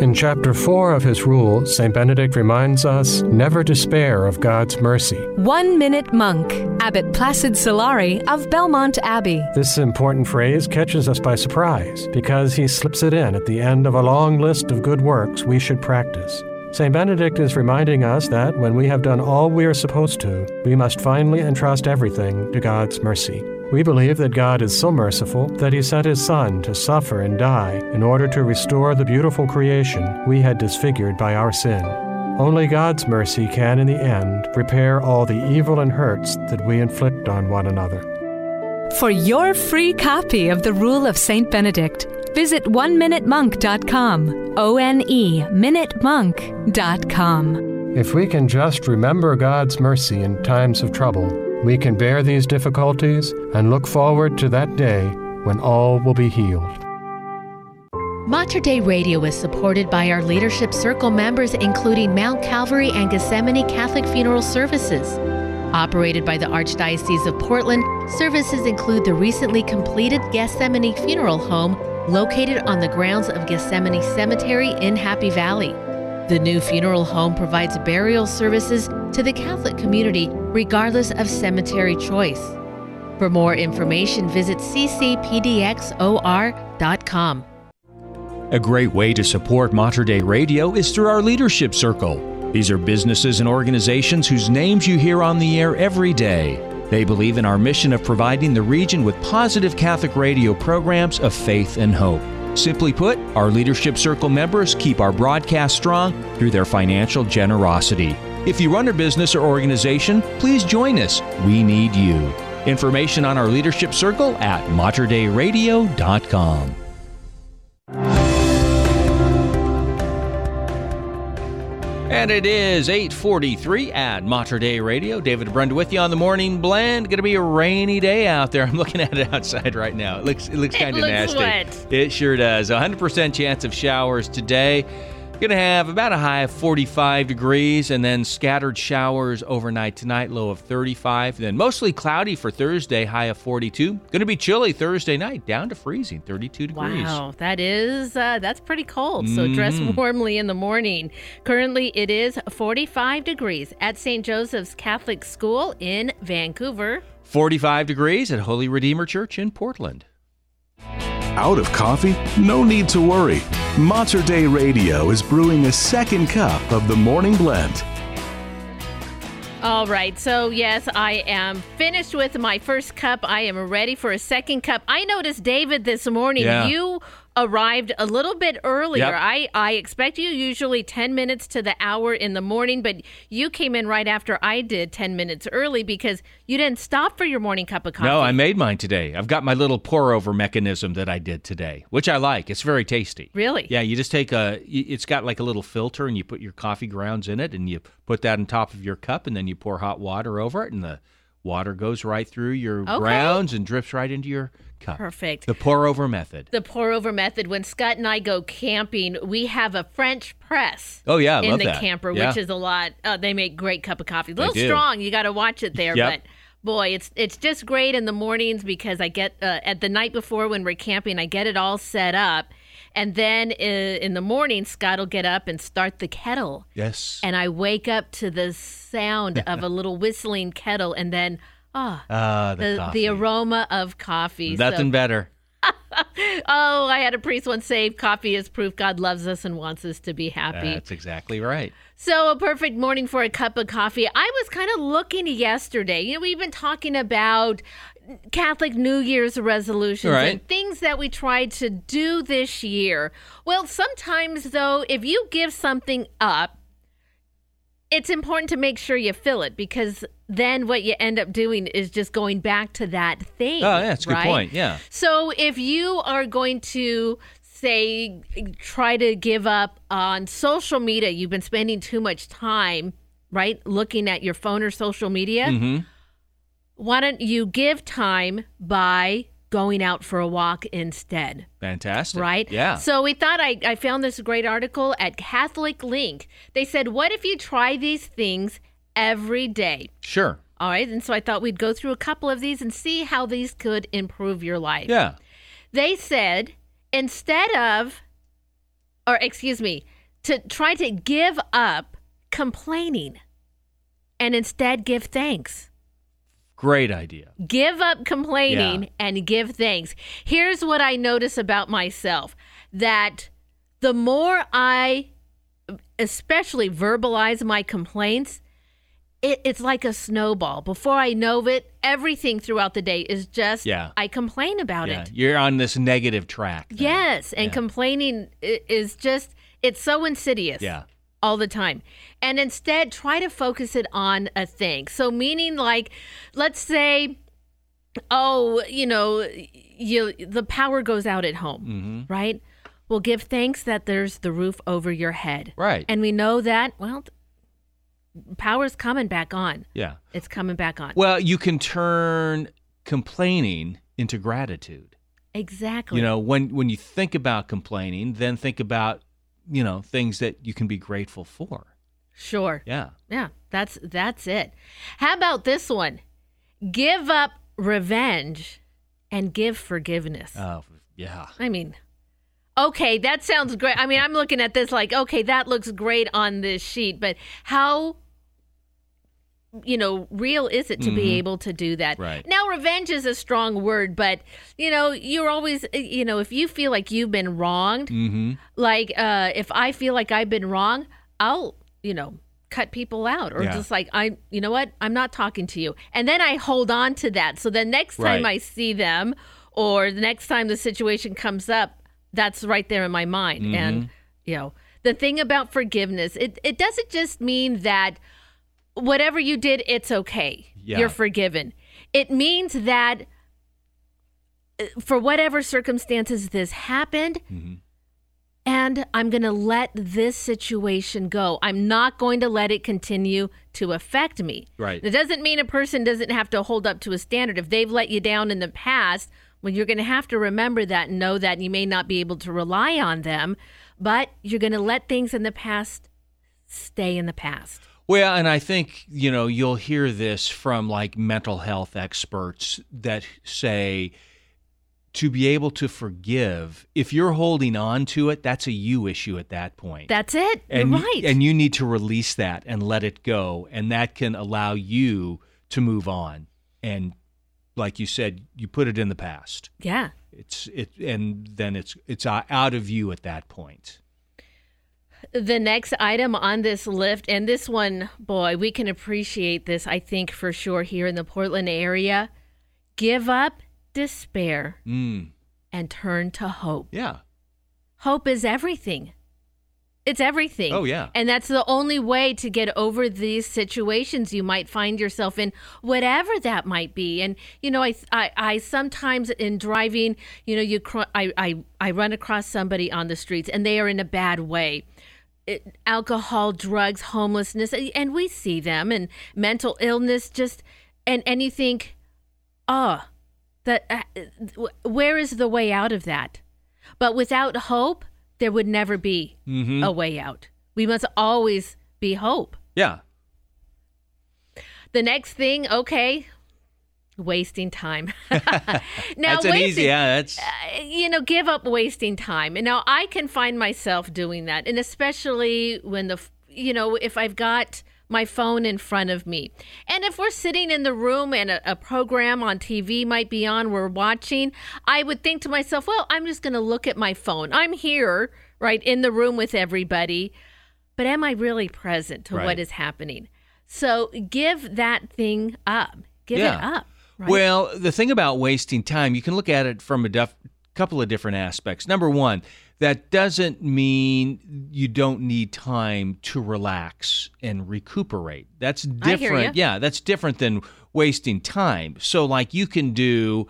In chapter 4 of his rule, St. Benedict reminds us never despair of God's mercy. One Minute Monk, Abbot Placid Solari of Belmont Abbey. This important phrase catches us by surprise because he slips it in at the end of a long list of good works we should practice. St. Benedict is reminding us that when we have done all we are supposed to, we must finally entrust everything to God's mercy. We believe that God is so merciful that he sent his Son to suffer and die in order to restore the beautiful creation we had disfigured by our sin. Only God's mercy can, in the end, repair all the evil and hurts that we inflict on one another. For your free copy of the Rule of St. Benedict, visit oneminutemonk.com. O N E minutemonk.com. If we can just remember God's mercy in times of trouble, we can bear these difficulties and look forward to that day when all will be healed. Mater Dei Radio is supported by our Leadership Circle members, including Mount Calvary and Gethsemane Catholic Funeral Services. Operated by the Archdiocese of Portland, services include the recently completed Gethsemane Funeral Home located on the grounds of Gethsemane Cemetery in Happy Valley. The new funeral home provides burial services to the Catholic community regardless of cemetery choice. For more information, visit ccpdxor.com. A great way to support Mater Dei Radio is through our Leadership Circle. These are businesses and organizations whose names you hear on the air every day. They believe in our mission of providing the region with positive Catholic radio programs of faith and hope. Simply put, our Leadership Circle members keep our broadcast strong through their financial generosity. If you run a business or organization, please join us. We need you. Information on our Leadership Circle at materdeiradio.com. And it is 843 at Mater Dei Radio. David Brenda with you on the morning blend. Going to be a rainy day out there. I'm looking at it outside right now. It looks it looks kind of nasty. wet. It sure does. 100% chance of showers today. Going to have about a high of 45 degrees and then scattered showers overnight tonight, low of 35. Then mostly cloudy for Thursday, high of 42. Going to be chilly Thursday night, down to freezing, 32 degrees. Wow, that is uh, that's pretty cold. So dress Mhm. warmly in the morning. Currently, it is 45 degrees at St. Joseph's Catholic School in Vancouver. 45 degrees at Holy Redeemer Church in Portland. Out of coffee? No need to worry. Mater Dei Radio is brewing a second cup of the morning blend. All right. So, yes, I am finished with my first cup. I am ready for a second cup. I noticed, David, this morning, Yeah. you arrived a little bit earlier. Yep. I, I expect you usually 10 minutes to the hour in the morning, but you came in right after I did 10 minutes early because you didn't stop for your morning cup of coffee. No, I made mine today. I've got my little pour over mechanism that I did today, which I like. It's very tasty. Really? Yeah, you just take a, it's got like a little filter and you put your coffee grounds in it and you put that on top of your cup and then you pour hot water over it and the water goes right through your Okay. grounds and drips right into your cup. Perfect. The pour over method. the pour over method. When Scott and I go camping, we have a French press. Oh, yeah, I in the that. camper, Yeah. which is a lot. Uh, they make great cup of coffee. A little strong. You got to watch it there, Yep. but. Boy, it's it's just great in the mornings because I get uh, at the night before when we're camping, I get it all set up, and then uh, in the morning, Scott will get up and start the kettle, Yes. and I wake up to the sound of a little whistling kettle, and then ah, Ah, the the, the aroma of coffee. Nothing So- better. oh, I had a priest once say, "Coffee is proof God loves us and wants us to be happy." That's exactly right. So, a perfect morning for a cup of coffee. I was kind of looking yesterday. You know, we've been talking about Catholic New Year's resolutions Right. and things that we tried to do this year. Well, sometimes, though, if you give something up, it's important to make sure you fill it because then what you end up doing is just going back to that thing. Oh, yeah, that's a good point. Yeah. So if you are going to say try to give up on social media, you've been spending too much time, right, looking at your phone or social media. Mm-hmm. Why don't you give time by going out for a walk instead? Fantastic. Right? Yeah. So we thought I, I found this great article at Catholic Link. They said, What if you try these things every day? sure. All right. And so I thought we'd go through a couple of these and see how these could improve your life. Yeah. They said instead of, or excuse me, to try to give up complaining and instead give thanks. Great idea. Give up complaining Yeah. and give thanks. Here's what I notice about myself that the more I especially verbalize my complaints, it, it's like a snowball. Before I know it, everything throughout the day is just Yeah. I complain about Yeah. it. You're on this negative track. then. Yes, and Yeah. complaining is just it's so insidious. Yeah. All the time. And instead try to focus it on a thing. So meaning like let's say oh, you know, you the power goes out at home, Mm-hmm. right? Well, give thanks that there's the roof over your head. Right. And we know that, well, power's coming back on. Yeah. It's coming back on. Well, you can turn complaining into gratitude. exactly. You know, when when you think about complaining, then think about, you know, things that you can be grateful for. Sure. Yeah. Yeah, that's that's it. How about this one? Give up revenge and give forgiveness. Oh, yeah. I mean, okay, that sounds great. I mean, I'm looking at this like, okay, that looks great on this sheet, but how you know, real is it to be Mhm. able to do that? Right. Now, revenge is a strong word, but you know, you're always, you know, if you feel like you've been wronged, Mm-hmm. like uh if i feel like i've been wrong i'll you know cut people out or Yeah. just like i you know what i'm not talking to you and then i hold on to that so the next time Right. i see them or the next time the situation comes up that's right there in my mind and Mhm. you know the thing about forgiveness it, it doesn't just mean that whatever you did it's okay Yeah. you're forgiven it means that uh, for whatever circumstances this happened Mm-hmm. and I'm going to let this situation go. I'm not going to let it continue to affect me. Right. It doesn't mean a person doesn't have to hold up to a standard. If they've let you down in the past, well, you're going to have to remember that and know that you may not be able to rely on them, but you're going to let things in the past stay in the past. Well, and I think, you know, you'll hear this from like mental health experts that say to be able to forgive, if you're holding on to it, that's a you issue at that point. That's it. and you're right. and you need to release that and let it go and that can allow you to move on and like you said you put it in the past yeah. It's it, and then it's it's uh, out of you at that point. The next item on this list, and this one, boy, we can appreciate this, I think, for sure, here in the Portland area. Give up despair Mm. and turn to hope. Yeah. Hope is everything. It's everything. Oh, yeah. And that's the only way to get over these situations you might find yourself in, whatever that might be. And you know, I I, I sometimes in driving, you know, you cr- I, I I run across somebody on the streets and they are in a bad way. It, alcohol, drugs, homelessness, and we see them and mental illness. Just and and you think, oh, that uh, where is the way out of that? But without hope, there would never be Mhm. a way out. We must always be hope. Yeah. The next thing, okay, wasting time. now, that's an easy. Yeah, that's uh, you know, give up wasting time. And now I can find myself doing that, and especially when the, you know, if I've got my phone in front of me, and if we're sitting in the room and a, a program on TV might be on, we're watching, I would think to myself, well, I'm just going to look at my phone. I'm here, right, in the room with everybody, but am I really present to Right. what is happening? So give that thing up. Give it up. Right? Well, the thing about wasting time, you can look at it from a def- couple of different aspects. Number one, that doesn't mean you don't need time to relax and recuperate. That's different. Yeah, that's different than wasting time. So, like, you can do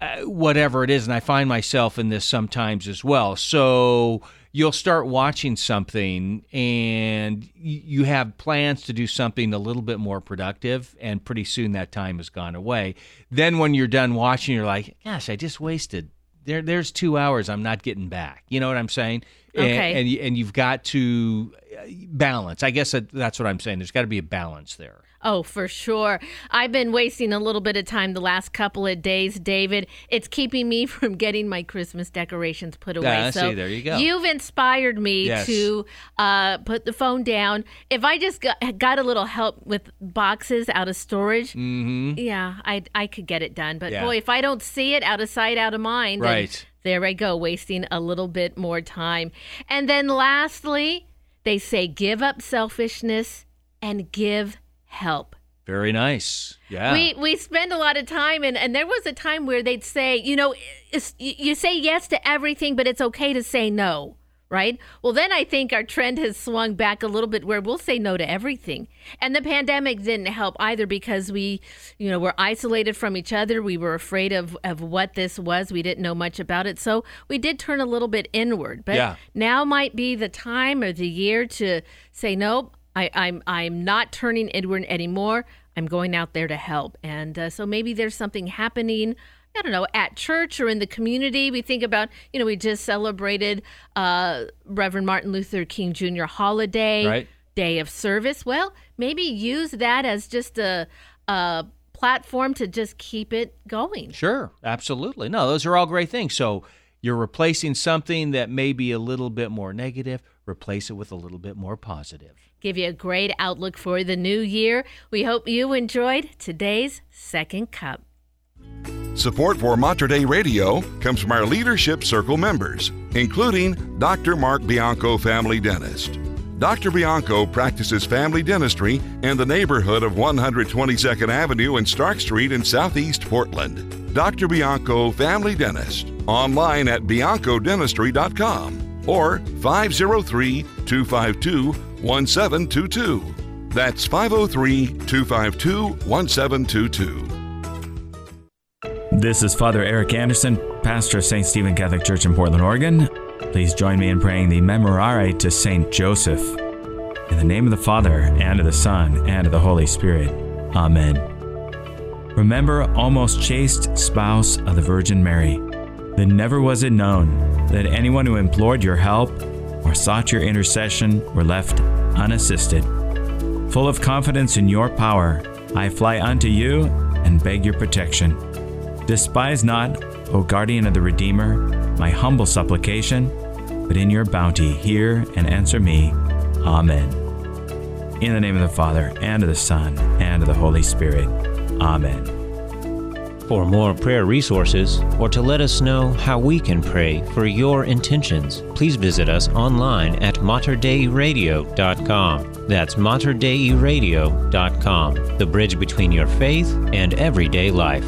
uh, whatever it is, and I find myself in this sometimes as well. So, you'll start watching something and you have plans to do something a little bit more productive and pretty soon that time has gone away. Then when you're done watching you're like gosh i just wasted there there's 2 hours i'm not getting back. You know what i'm saying? And- Okay. and, you- and you've got to uh, balance. I guess that, that's what i'm saying. There's got to be a balance there Oh, for sure. I've been wasting a little bit of time the last couple of days, David. It's keeping me from getting my Christmas decorations put away. Ah, so see, there you go. You've inspired me Yes. to uh, put the phone down. If I just got, got a little help with boxes out of storage, mm-hmm. yeah, I I could get it done. But Yeah. boy, if I don't see it, out of sight, out of mind. Right. there I go, wasting a little bit more time. And then lastly, they say give up selfishness and give help. very nice yeah We we spend a lot of time, and, and there was a time where they'd say, you know, you say yes to everything, but it's okay to say no, right? Well, then I think our trend has swung back a little bit where we'll say no to everything. And the pandemic didn't help either because we, you know, were isolated from each other. We were afraid of, of what this was. We didn't know much about it. So we did turn a little bit inward. But Yeah. now might be the time or the year to say, nope, I, I'm I'm not turning inward anymore. I'm going out there to help, and uh, so maybe there's something happening. I don't know at church or in the community. We think about you know we just celebrated uh, Reverend Martin Luther King Jr. holiday, Right. day of service. Well, maybe use that as just a, a platform to just keep it going. Sure, absolutely. No, those are all great things. So you're replacing something that may be a little bit more negative, replace it with a little bit more positive. Give you a great outlook for the new year. We hope you enjoyed today's second cup. Support for Mater Dei Radio comes from our Leadership Circle members, including Dr. Mark Bianco, family dentist. Dr. Bianco practices family dentistry in the neighborhood of 122nd Avenue and Stark Street in Southeast Portland. Dr. Bianco, family dentist, online at biancodentistry.com or 503 252 1722. That's 503 252 1722. This is Father Eric Anderson, pastor of St. Stephen Catholic Church in Portland, Oregon. Please join me in praying the Memorare to St. Joseph. In the name of the Father, and of the Son, and of the Holy Spirit. Amen. Remember, almost chaste spouse of the Virgin Mary, that never was it known that anyone who implored your help or sought your intercession were left unassisted. Full of confidence in your power, I fly unto you and beg your protection. Despise not, O guardian of the Redeemer, my humble supplication, but in your bounty hear and answer me. Amen. In the name of the Father, and of the Son, and of the Holy Spirit. Amen. For more prayer resources or to let us know how we can pray for your intentions, please visit us online at materdeiradio.com. That's materdeiradio.com, the bridge between your faith and everyday life.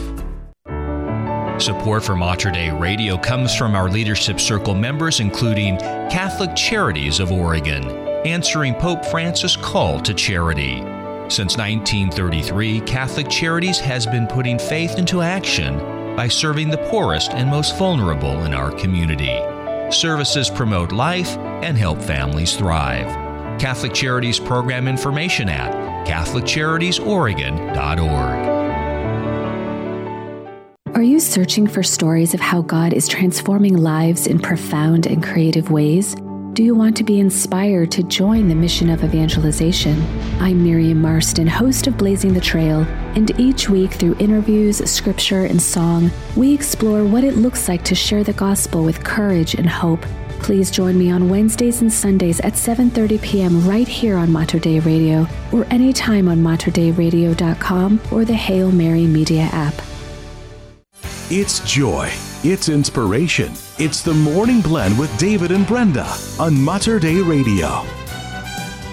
Support for Mater Dei Radio comes from our Leadership Circle members, including Catholic Charities of Oregon, answering Pope Francis' call to charity. Since 1933, Catholic Charities has been putting faith into action by serving the poorest and most vulnerable in our community. Services promote life and help families thrive. Catholic Charities program information at CatholicCharitiesOregon.org. Are you searching for stories of how God is transforming lives in profound and creative ways? Do you want to be inspired to join the mission of evangelization? I'm Miriam Marston, host of Blazing the Trail, and each week through interviews, scripture, and song, we explore what it looks like to share the gospel with courage and hope. Please join me on Wednesdays and Sundays at 7:30 p.m. right here on Mater Radio or anytime on materdeiradio.com or the Hail Mary Media app. It's joy. It's inspiration. It's the Morning Blend with David and Brenda on Mater Dei Radio.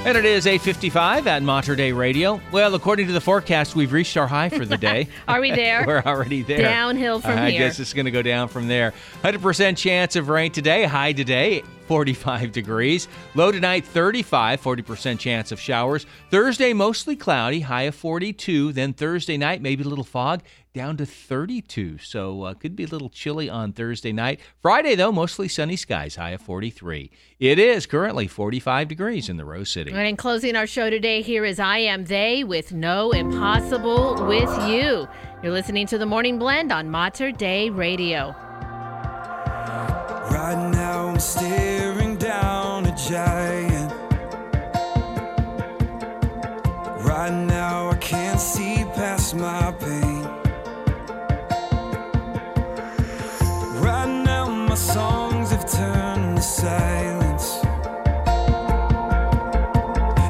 And it is 8:55 at Mater Dei Radio. Well, according to the forecast, we've reached our high for the day. Are we there? We're already there. Downhill from I here. I guess it's going to go down from there. 100% chance of rain today. High today, 45 degrees. Low tonight, 35. 40% chance of showers. Thursday, mostly cloudy. High of 42. Then Thursday night, maybe a little fog. Down to 32. So uh, could be a little chilly on Thursday night. Friday, though, mostly sunny skies. High of 43. It is currently 45 degrees in the Rose City. And in closing our show today, here is I Am They with No Impossible with You. You're listening to the Morning Blend on Mater Dei Radio. My pain. Right now my songs have turned to silence.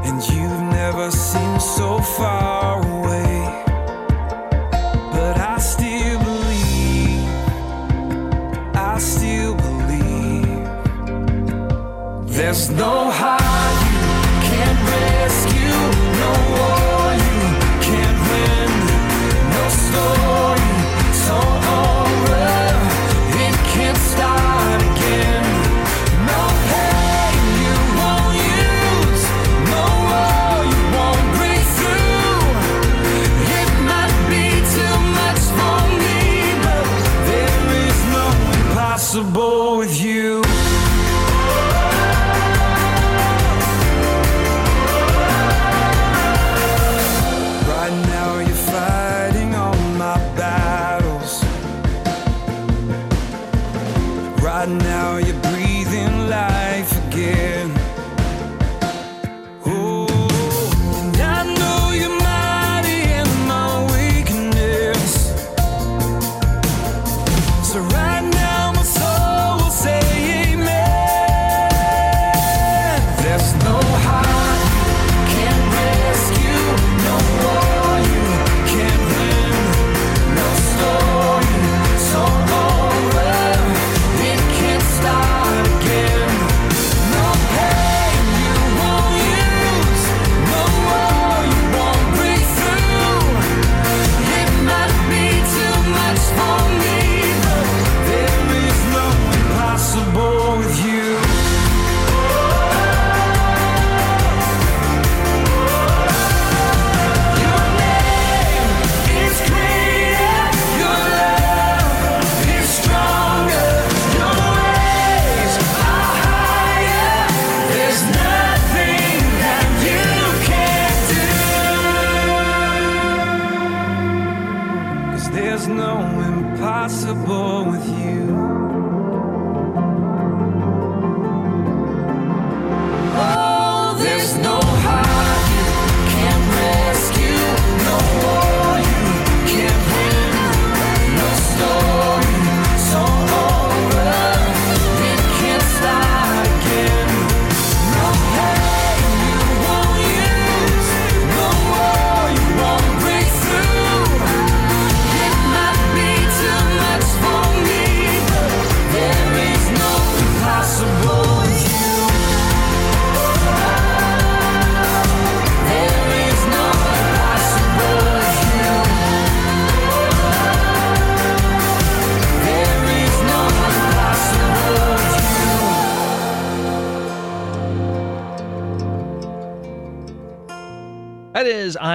And you've never seemed so far away. But I still believe. I still believe there's no high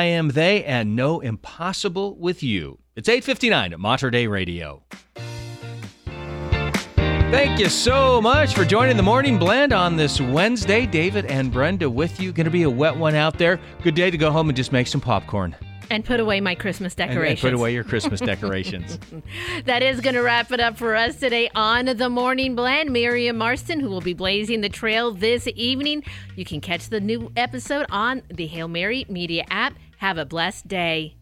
Am They and No Impossible with You. It's 859 at Mater Dei Radio. Thank you so much for joining the Morning Blend on this Wednesday. David and Brenda with you. Going to be a wet one out there. Good day to go home and just make some popcorn. And put away my Christmas And- decorations. And, put away your Christmas decorations. That is going to wrap it up for us today on the Morning Blend. Miriam Marston, who will be blazing the trail this evening. You can catch the new episode on the Hail Mary Media app. Have a blessed day.